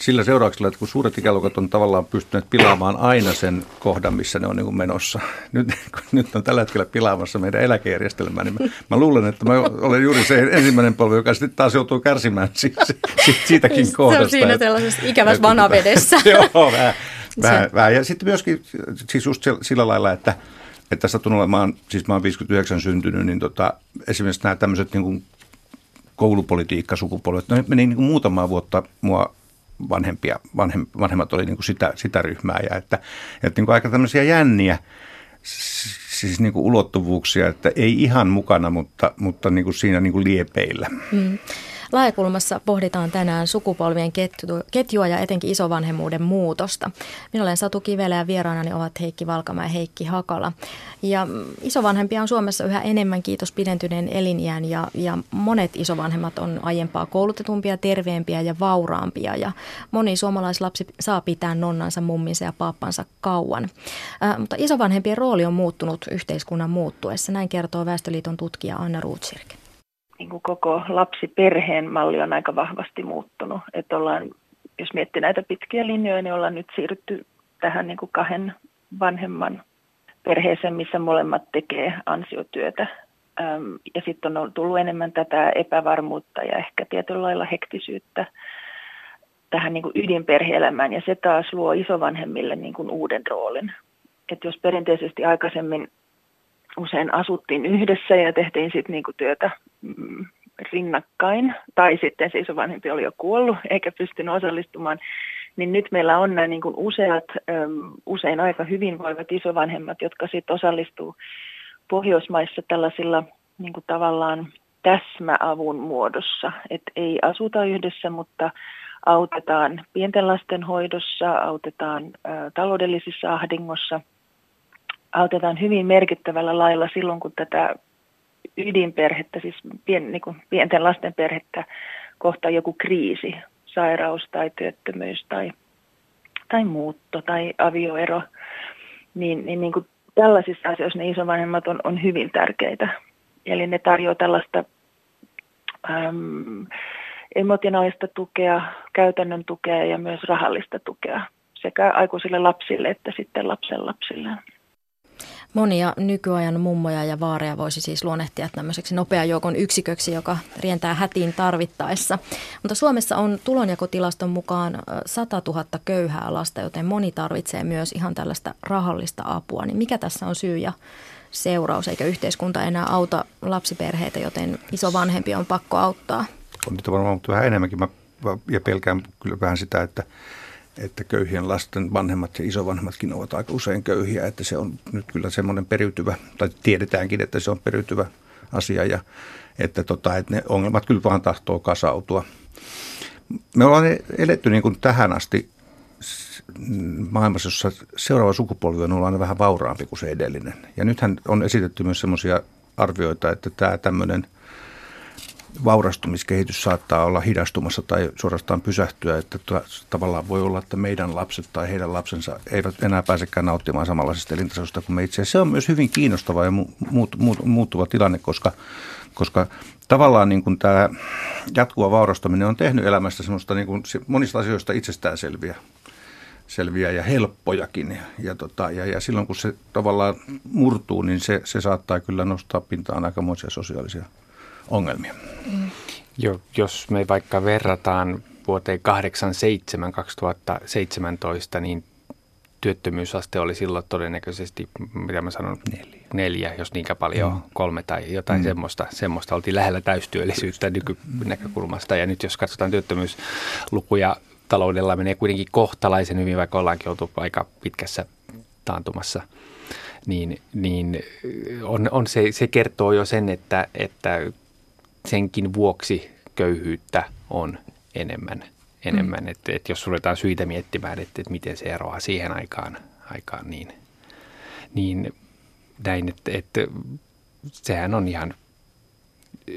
sillä seurauksella, että kun suuret ikäluokat on tavallaan pystyneet pilaamaan aina sen kohdan, missä ne on niin kuin menossa. Nyt, kun nyt on tällä hetkellä pilaamassa meidän eläkejärjestelmää, niin mä, mä luulen, että mä olen juuri se ensimmäinen polvi, joka sitten taas joutuu kärsimään siitä, siitäkin kohdasta. Se on siinä sellaisessa ikävässä vanavedessä. <laughs> Joo, vähän, vähän, vähän. Ja sitten myöskin siis just sillä lailla, että että satun olemaan, siis mä oon 59 syntynyt, niin tota, esimerkiksi nämä tämmöiset niin kuin koulupolitiikkasukupolvet, ne meni niin kuin muutamaa vuotta mua vanhempia, vanhem, vanhemmat oli niin kuin sitä, sitä ryhmää ja että, että niin kuin aika tämmöisiä jänniä siis niin kuin ulottuvuuksia, että ei ihan mukana, mutta, mutta niin kuin siinä niin kuin liepeillä. Mm. Laajakulmassa pohditaan tänään sukupolvien ketjua ja etenkin isovanhemmuuden muutosta. Minä olen Satu Kivelä ja vieraanani ovat Heikki Valkama ja Heikki Hakala. Ja isovanhempia on Suomessa yhä enemmän, kiitos pidentyneen eliniän ja, ja monet isovanhemmat on aiempaa koulutetumpia, terveempiä ja vauraampia ja moni suomalaislapsi saa pitää nonnansa, mumminsa ja paappansa kauan. Äh, mutta isovanhempien rooli on muuttunut yhteiskunnan muuttuessa, näin kertoo Väestöliiton tutkija Anna Ruutsirke niin kuin koko lapsiperheen malli on aika vahvasti muuttunut. Että ollaan, jos miettii näitä pitkiä linjoja, niin ollaan nyt siirrytty tähän niin kuin kahden vanhemman perheeseen, missä molemmat tekee ansiotyötä. Ja sitten on tullut enemmän tätä epävarmuutta ja ehkä tietyllä lailla hektisyyttä tähän niin kuin ydinperheelämään, ja se taas luo isovanhemmille niin kuin uuden roolin. Että jos perinteisesti aikaisemmin usein asuttiin yhdessä ja tehtiin sitten niinku työtä mm, rinnakkain, tai sitten siis vanhempi oli jo kuollut eikä pystynyt osallistumaan, niin nyt meillä on nämä niin kuin useat, usein aika hyvinvoivat isovanhemmat, jotka sitten osallistuu Pohjoismaissa tällaisilla niin kuin tavallaan täsmäavun muodossa, että ei asuta yhdessä, mutta autetaan pienten lasten hoidossa, autetaan ä, taloudellisissa ahdingossa – autetaan hyvin merkittävällä lailla silloin, kun tätä ydinperhettä, siis pien, niin kuin pienten lasten perhettä kohtaa joku kriisi, sairaus tai työttömyys tai, tai muutto tai avioero, niin, niin, niin kuin tällaisissa asioissa ne isovanhemmat on, on hyvin tärkeitä. Eli ne tarjoaa tällaista äm, emotionaalista tukea, käytännön tukea ja myös rahallista tukea sekä aikuisille lapsille että sitten lapsen lapsille. Monia nykyajan mummoja ja vaareja voisi siis luonnehtia tämmöiseksi nopean joukon yksiköksi, joka rientää hätiin tarvittaessa. Mutta Suomessa on tulonjakotilaston mukaan 100 000 köyhää lasta, joten moni tarvitsee myös ihan tällaista rahallista apua. Niin mikä tässä on syy ja seuraus, eikä yhteiskunta enää auta lapsiperheitä, joten isovanhempi on pakko auttaa? On niitä varmaan vähän enemmänkin. Mä ja pelkään kyllä vähän sitä, että että köyhien lasten vanhemmat ja isovanhemmatkin ovat aika usein köyhiä, että se on nyt kyllä semmoinen periytyvä, tai tiedetäänkin, että se on periytyvä asia ja että, tota, että ne ongelmat kyllä vaan tahtoo kasautua. Me ollaan eletty niin kuin tähän asti maailmassa, jossa seuraava sukupolvi on ollut vähän vauraampi kuin se edellinen. Ja nythän on esitetty myös semmoisia arvioita, että tämä tämmöinen – vaurastumiskehitys saattaa olla hidastumassa tai suorastaan pysähtyä, että tavallaan voi olla, että meidän lapset tai heidän lapsensa eivät enää pääsekään nauttimaan samanlaisesta elintasosta kuin me itse. Se on myös hyvin kiinnostava ja muut, muut, muuttuva tilanne, koska, koska tavallaan niin kuin tämä jatkuva vaurastaminen on tehnyt elämästä semmoista niin kuin monista asioista itsestäänselviä selviä ja helppojakin. Ja, tota, ja, ja silloin kun se tavallaan murtuu, niin se, se saattaa kyllä nostaa pintaan aikamoisia sosiaalisia ongelmia. Mm. Jo, jos me vaikka verrataan vuoteen 87 2017, niin työttömyysaste oli silloin todennäköisesti, mitä mä sanon, neljä, neljä jos niinkä paljon, mm. kolme tai jotain mm. semmoista. Semmoista oltiin lähellä täystyöllisyyttä nykynäkökulmasta. Ja nyt jos katsotaan työttömyyslukuja, taloudella menee kuitenkin kohtalaisen hyvin, vaikka ollaankin oltu aika pitkässä taantumassa. Niin, niin on, on se, se kertoo jo sen, että, että senkin vuoksi köyhyyttä on enemmän enemmän. Mm. Että, että jos ruvetaan syitä miettimään, että, että miten se eroaa siihen aikaan, aikaan niin, niin näin, että, että sehän on ihan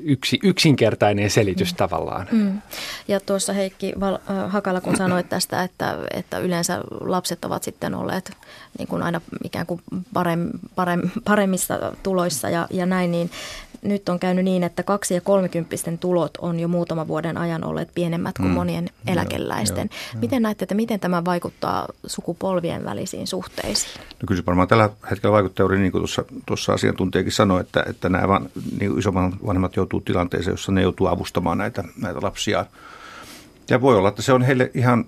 yksi, yksinkertainen selitys mm. tavallaan. Mm. Ja tuossa Heikki Val- äh, Hakala, kun sanoit tästä, että, että yleensä lapset ovat sitten olleet niin kuin aina ikään kuin parem, parem, paremmissa tuloissa ja, ja näin, niin nyt on käynyt niin, että kaksi- ja kolmekymppisten tulot on jo muutama vuoden ajan olleet pienemmät kuin mm. monien eläkeläisten. Joo, joo, miten näette, että miten tämä vaikuttaa sukupolvien välisiin suhteisiin? No kyllä se varmaan tällä hetkellä vaikuttaa juuri niin kuin tuossa, tuossa asiantuntijakin sanoi, että, että nämä van, niin isovanhemmat joutuu tilanteeseen, jossa ne joutuu avustamaan näitä, näitä lapsia. Ja voi olla, että se on heille ihan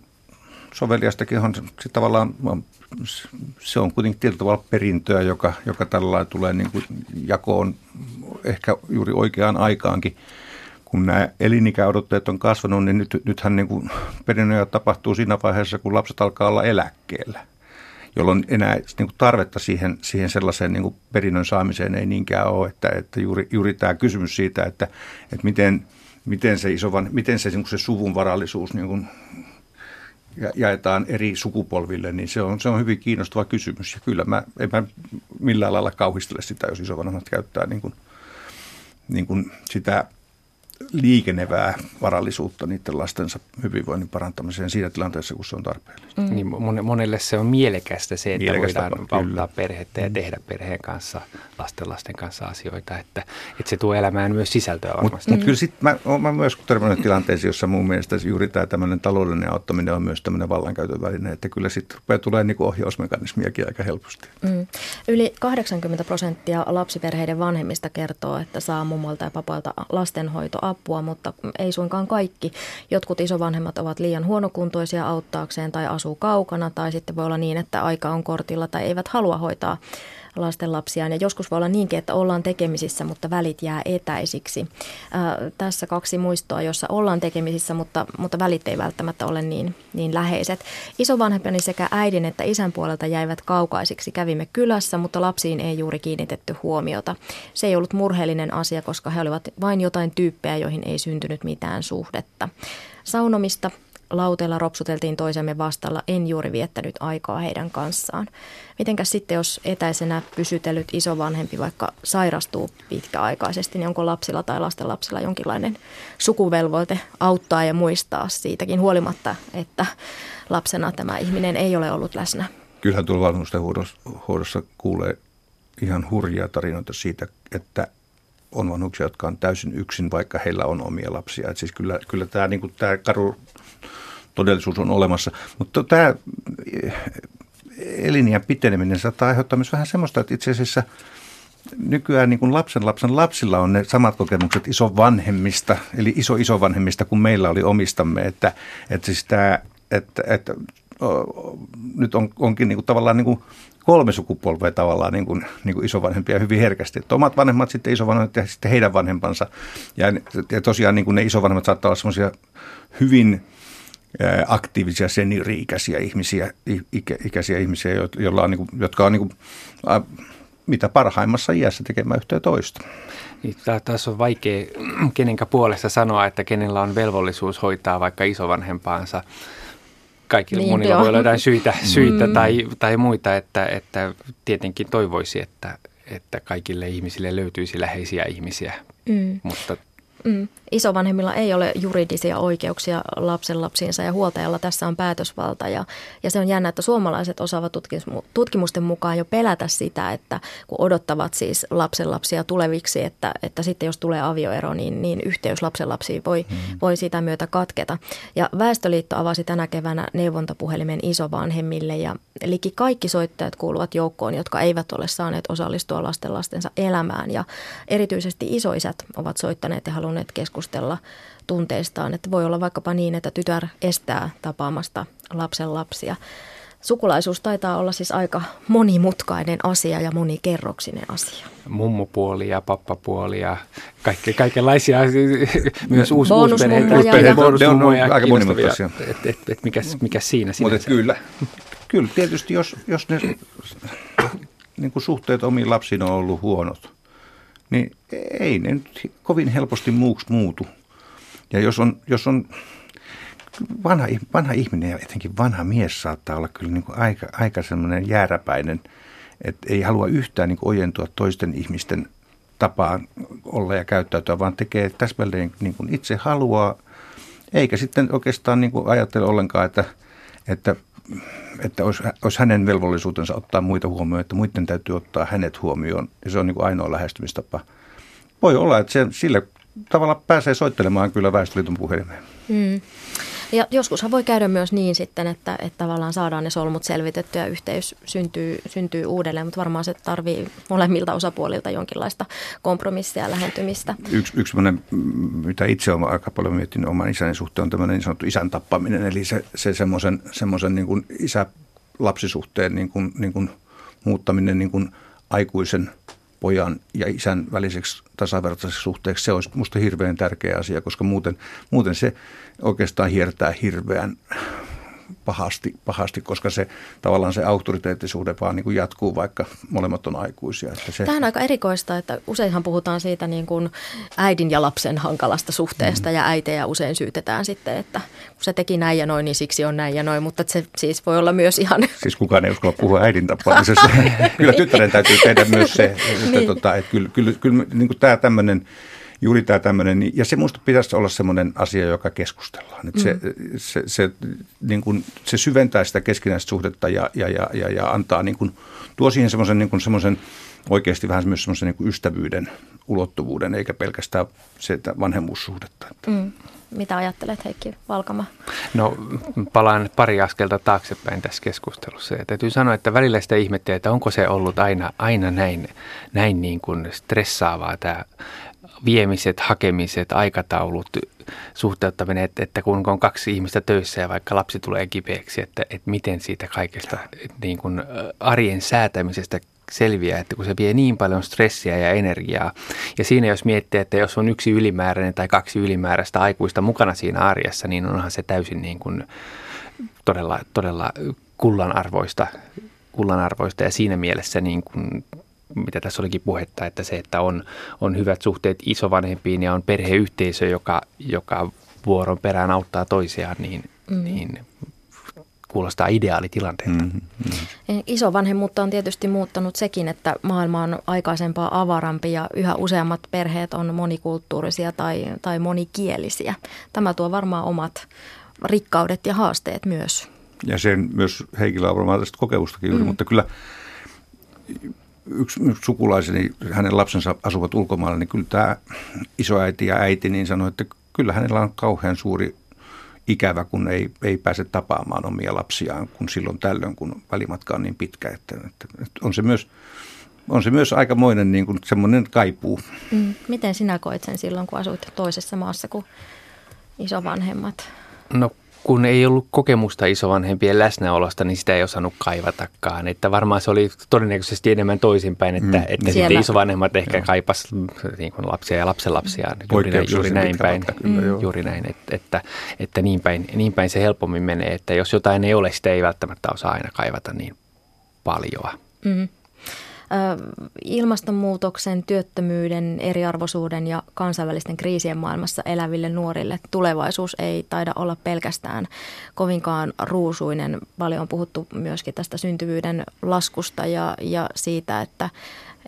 soveliastakin on se tavallaan, se on kuitenkin tietyllä tavalla perintöä, joka, joka tällä tulee niin kuin jakoon ehkä juuri oikeaan aikaankin. Kun nämä elinikäodotteet on kasvanut, niin nyt, nythän niin perinnöjä tapahtuu siinä vaiheessa, kun lapset alkaa olla eläkkeellä jolloin enää niin kuin tarvetta siihen, siihen sellaiseen niin kuin perinnön saamiseen ei niinkään ole, että, että juuri, juuri tämä kysymys siitä, että, että miten, miten se, isovan, miten se, niin se suvun varallisuus niin kuin jaetaan eri sukupolville, niin se on, se on hyvin kiinnostava kysymys. Ja kyllä mä, en mä millään lailla kauhistele sitä, jos isovanhemmat käyttää niin kuin, niin kuin sitä liikenevää varallisuutta niiden lastensa hyvinvoinnin parantamiseen siinä tilanteessa, kun se on tarpeellista. Mm. Niin monelle se on mielekästä se, että mielekästä, voidaan auttaa perhettä ja mm. tehdä perheen kanssa, lasten lasten kanssa asioita, että, että se tuo elämään myös sisältöä varmasti. Mutta mm. kyllä sitten mä, mä myös törmännyt tilanteisiin, jossa mun mielestä juuri tämä tämmöinen taloudellinen auttaminen on myös tämmöinen vallankäytön väline, että kyllä sitten rupeaa tulee niinku ohjausmekanismiakin aika helposti. Mm. Yli 80 prosenttia lapsiperheiden vanhemmista kertoo, että saa mummolta ja papalta lastenhoito apua, mutta ei suinkaan kaikki. Jotkut isovanhemmat ovat liian huonokuntoisia auttaakseen tai asuu kaukana tai sitten voi olla niin, että aika on kortilla tai eivät halua hoitaa lasten lapsiaan. Ja joskus voi olla niinkin, että ollaan tekemisissä, mutta välit jää etäisiksi. Ää, tässä kaksi muistoa, jossa ollaan tekemisissä, mutta, mutta välit ei välttämättä ole niin, niin läheiset. Isovanhempani sekä äidin että isän puolelta jäivät kaukaisiksi. Kävimme kylässä, mutta lapsiin ei juuri kiinnitetty huomiota. Se ei ollut murheellinen asia, koska he olivat vain jotain tyyppejä, joihin ei syntynyt mitään suhdetta. Saunomista lauteella ropsuteltiin toisemme vastalla, en juuri viettänyt aikaa heidän kanssaan. Mitenkäs sitten, jos etäisenä pysytellyt isovanhempi vaikka sairastuu pitkäaikaisesti, niin onko lapsilla tai lastenlapsilla jonkinlainen sukuvelvoite auttaa ja muistaa siitäkin huolimatta, että lapsena tämä ihminen ei ole ollut läsnä? Kyllähän tuolla vanhustenhuollossa kuulee ihan hurjia tarinoita siitä, että on vanhuksia, jotka on täysin yksin, vaikka heillä on omia lapsia. Et siis kyllä, kyllä tämä, niin tämä karu todellisuus on olemassa. Mutta tämä eh, eliniän piteneminen saattaa aiheuttaa myös vähän semmoista, että itse asiassa nykyään niin kuin lapsen lapsen lapsilla on ne samat kokemukset isovanhemmista, eli iso isovanhemmista kuin meillä oli omistamme, että, että siis tämä, että, että nyt on, onkin niin kuin tavallaan niin kuin kolme sukupolvea tavallaan niin kuin, niin kuin isovanhempia hyvin herkästi. Että omat vanhemmat, sitten isovanhemmat ja sitten heidän vanhempansa. Ja, ja tosiaan niin kuin ne isovanhemmat saattaa olla semmoisia hyvin aktiivisia seniori-ikäisiä ihmisiä, ikä, ikäisiä ihmisiä joilla on, niin kuin, jotka on niin kuin, mitä parhaimmassa iässä tekemään yhtä toista. Niin, tässä on vaikea kenenkä puolesta sanoa, että kenellä on velvollisuus hoitaa vaikka isovanhempaansa. Kaikilla niin, monilla joo. voi olla jotain syitä, syitä mm. tai, tai muita, että, että tietenkin toivoisi, että, että kaikille ihmisille löytyisi läheisiä ihmisiä. Mm. Mutta Mm. Isovanhemmilla ei ole juridisia oikeuksia lapsen lapsiinsa ja huoltajalla tässä on päätösvalta. Ja, ja se on jännä, että suomalaiset osaavat tutkimusten mukaan jo pelätä sitä, että kun odottavat siis lapsen lapsia tuleviksi, että, että sitten jos tulee avioero, niin, niin yhteys lapsen lapsiin voi, mm. voi sitä myötä katketa. Ja Väestöliitto avasi tänä keväänä neuvontapuhelimen isovanhemmille ja liki kaikki soittajat kuuluvat joukkoon, jotka eivät ole saaneet osallistua lasten lastensa elämään. Ja erityisesti isoisät ovat soittaneet ja halunneet keskustella tunteistaan. Että voi olla vaikkapa niin, että tytär estää tapaamasta lapsen lapsia. Sukulaisuus taitaa olla siis aika monimutkainen asia ja monikerroksinen asia. Mummopuoli ja pappapuoli ja kaikke, kaikenlaisia, <laughs> myös uusi, uusperheitä. Ne on, on aika monimutkaisia. Et, et, et, mikä, mikä siinä Mutta kyllä, kyllä tietysti jos, jos ne niin kuin suhteet omiin lapsiin on ollut huonot, niin ei ne nyt kovin helposti muuksi muutu. Ja jos on, jos on vanha, vanha ihminen ja etenkin vanha mies saattaa olla kyllä niin kuin aika, aika semmoinen jääräpäinen, että ei halua yhtään niin ojentua toisten ihmisten tapaan olla ja käyttäytyä, vaan tekee täsmälleen niin kuin itse haluaa, eikä sitten oikeastaan niin kuin ajattele ollenkaan, että, että että olisi, olisi hänen velvollisuutensa ottaa muita huomioon, että muiden täytyy ottaa hänet huomioon. Ja se on niin kuin ainoa lähestymistapa. Voi olla, että se, sille tavalla pääsee soittelemaan kyllä Väestöliiton puhelimeen. Mm. Ja joskushan voi käydä myös niin sitten, että, että tavallaan saadaan ne solmut selvitettyä ja yhteys syntyy, syntyy uudelleen, mutta varmaan se tarvii molemmilta osapuolilta jonkinlaista kompromissia ja lähentymistä. Yksi, yksi mitä itse olen aika paljon miettinyt oman isäni suhteen, on tämmöinen niin sanottu isän tappaminen, eli se, se semmoisen, semmoisen niin kuin isä-lapsisuhteen niin kuin, niin kuin muuttaminen niin kuin aikuisen – pojan ja isän väliseksi tasavertaiseksi suhteeksi, se olisi minusta hirveän tärkeä asia, koska muuten, muuten se oikeastaan hiertää hirveän pahasti, pahasti, koska se tavallaan se auktoriteettisuhde vaan niin kuin jatkuu, vaikka molemmat on aikuisia. Että se... Tämä on aika erikoista, että useinhan puhutaan siitä niin kuin äidin ja lapsen hankalasta suhteesta mm. ja äitejä usein syytetään sitten, että kun se teki näin ja noin, niin siksi on näin ja noin, mutta se siis voi olla myös ihan... Siis kukaan ei uskalla puhua äidin tappamisesta. <laughs> kyllä tyttären täytyy tehdä myös se, että, niin. tota, että kyllä, kyllä, kyllä niin kuin tämä tämmöinen juuri tämä tämmöinen, niin- ja se minusta pitäisi olla semmoinen asia, joka keskustellaan. Että se, mm. se, se, niin kuin, se syventää sitä keskinäistä suhdetta ja, ja, ja, ja, ja antaa, niin kuin, tuo siihen semmoisen, niin kuin, semmoisen oikeasti vähän myös semmoisen niin kuin ystävyyden ulottuvuuden, eikä pelkästään se vanhemmuussuhdetta. Mm. Mitä ajattelet Heikki Valkama? No palaan pari askelta taaksepäin tässä keskustelussa. Ja täytyy sanoa, että välillä sitä ihmettelee, että onko se ollut aina, aina näin, näin niin kuin stressaavaa tämä viemiset, hakemiset, aikataulut, suhteuttaminen, että, että kun on kaksi ihmistä töissä ja vaikka lapsi tulee kipeäksi, että, että miten siitä kaikesta niin kuin arjen säätämisestä selviää, että kun se vie niin paljon stressiä ja energiaa. Ja siinä jos miettii, että jos on yksi ylimääräinen tai kaksi ylimääräistä aikuista mukana siinä arjessa, niin onhan se täysin niin kuin todella, todella kullanarvoista, kullanarvoista ja siinä mielessä niin kuin mitä tässä olikin puhetta, että se, että on, on hyvät suhteet isovanhempiin ja on perheyhteisö, joka, joka vuoron perään auttaa toisiaan, niin, mm. niin kuulostaa ideaalitilanteelta. Mm-hmm. mm-hmm. Isovanhemmuutta on tietysti muuttanut sekin, että maailma on aikaisempaa avarampi ja yhä useammat perheet on monikulttuurisia tai, tai monikielisiä. Tämä tuo varmaan omat rikkaudet ja haasteet myös. Ja sen myös Heikillä on varmaan tästä kokemustakin juuri, mm. mutta kyllä yksi, yksi sukulaiseni, hänen lapsensa asuvat ulkomailla, niin kyllä tämä isoäiti ja äiti niin sanoi, että kyllä hänellä on kauhean suuri ikävä, kun ei, ei pääse tapaamaan omia lapsiaan, kun silloin tällöin, kun välimatka on niin pitkä. Että, että, että on, se myös, on se myös aikamoinen niin kuin semmoinen kaipuu. Mm. Miten sinä koit sen silloin, kun asuit toisessa maassa kuin isovanhemmat? No kun ei ollut kokemusta isovanhempien läsnäolosta, niin sitä ei osannut kaivatakaan. Että varmaan se oli todennäköisesti enemmän toisinpäin, että, mm. että sitten isovanhemmat ehkä Joo. kaipas niin kuin lapsia ja lapsenlapsia. Juuri, juuri näin päin. Kyllä, mm. Juuri näin, että, että, että niin, päin, niin päin se helpommin menee, että jos jotain ei ole, sitä ei välttämättä osaa aina kaivata niin paljon. Mm ilmastonmuutoksen, työttömyyden, eriarvoisuuden ja kansainvälisten kriisien maailmassa eläville nuorille tulevaisuus ei taida olla pelkästään kovinkaan ruusuinen. Paljon on puhuttu myöskin tästä syntyvyyden laskusta ja, ja siitä, että,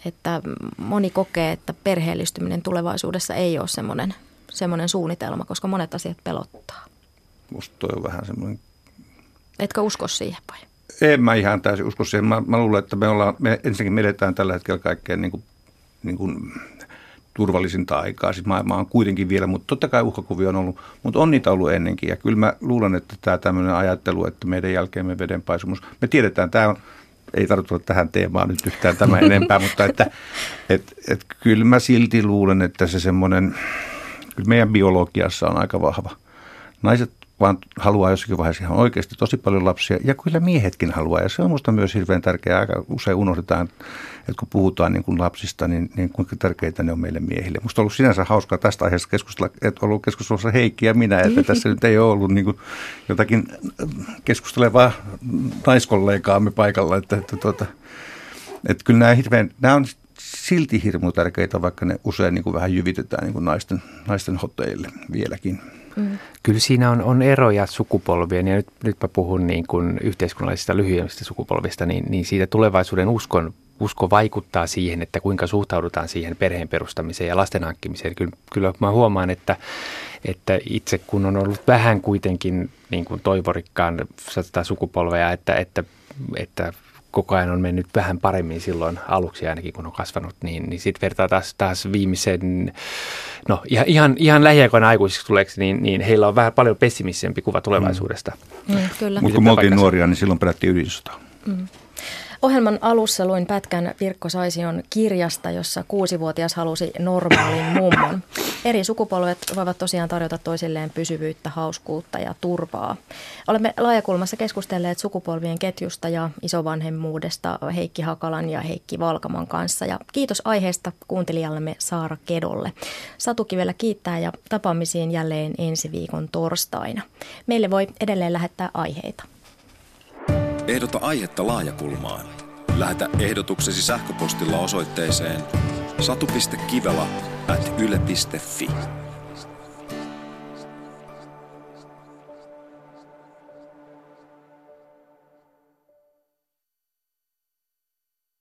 että moni kokee, että perheellistyminen tulevaisuudessa ei ole semmoinen semmoinen suunnitelma, koska monet asiat pelottaa? Musta toi on vähän semmoinen... Etkö usko siihen vai? En mä ihan täysin usko siihen. Mä, mä luulen, että me ollaan, me ensinnäkin me eletään tällä hetkellä kaikkein niin kuin, niin kuin turvallisinta aikaa. Siis maailma on kuitenkin vielä, mutta totta kai uhkakuvia on ollut, mutta on niitä ollut ennenkin. Ja kyllä mä luulen, että tämä tämmöinen ajattelu, että meidän jälkeen me vedenpaisumus, me tiedetään, tämä on, ei tarvitse olla tähän teemaan nyt yhtään tämä <laughs> enempää, mutta että et, et, kyllä mä silti luulen, että se semmoinen, kyllä meidän biologiassa on aika vahva. Naiset vaan haluaa jossakin vaiheessa ihan oikeasti tosi paljon lapsia, ja kyllä miehetkin haluaa, ja se on minusta myös hirveän tärkeää. Aika usein unohdetaan, että kun puhutaan niin kuin lapsista, niin, niin kuinka tärkeitä ne on meille miehille. Minusta on ollut sinänsä hauskaa tästä aiheesta keskustella, että ollut keskustelussa Heikki ja minä, että tässä nyt ei ole ollut niin kuin jotakin keskustelevaa naiskollegaamme paikalla, että, että, tuota, että kyllä nämä, hirveän, nämä on silti hirmu tärkeitä, vaikka ne usein niin kuin vähän jyvitetään niin kuin naisten, naisten hoteille vieläkin. Mm. Kyllä siinä on, on eroja sukupolvien ja nyt, nyt mä puhun niin kuin yhteiskunnallisista lyhyemmistä sukupolvista, niin, niin siitä tulevaisuuden uskon usko vaikuttaa siihen, että kuinka suhtaudutaan siihen perheen perustamiseen ja lasten hankkimiseen. Kyllä, kyllä mä huomaan, että, että itse kun on ollut vähän kuitenkin niin kuin toivorikkaan sukupolveja, että, että, että koko ajan on mennyt vähän paremmin silloin aluksi ainakin, kun on kasvanut, niin, niin sitten vertaa taas, taas viimeisen, no ihan, ihan, ihan lähiaikoina aikuisiksi tuleeksi, niin, niin heillä on vähän paljon pessimistisempi kuva tulevaisuudesta. Mm, kyllä. Mutta kun me oltiin nuoria, niin silloin pelättiin ydinsota. Mm. Ohjelman alussa luin pätkän Pirkko Saision kirjasta, jossa kuusivuotias halusi normaalin mummon. Eri sukupolvet voivat tosiaan tarjota toisilleen pysyvyyttä, hauskuutta ja turvaa. Olemme laajakulmassa keskustelleet sukupolvien ketjusta ja isovanhemmuudesta Heikki Hakalan ja Heikki Valkaman kanssa. Ja kiitos aiheesta kuuntelijallemme Saara Kedolle. Satu Kivellä kiittää ja tapaamisiin jälleen ensi viikon torstaina. Meille voi edelleen lähettää aiheita. Ehdota aihetta laajakulmaan. Lähetä ehdotuksesi sähköpostilla osoitteeseen satu.kivela at yle.fi.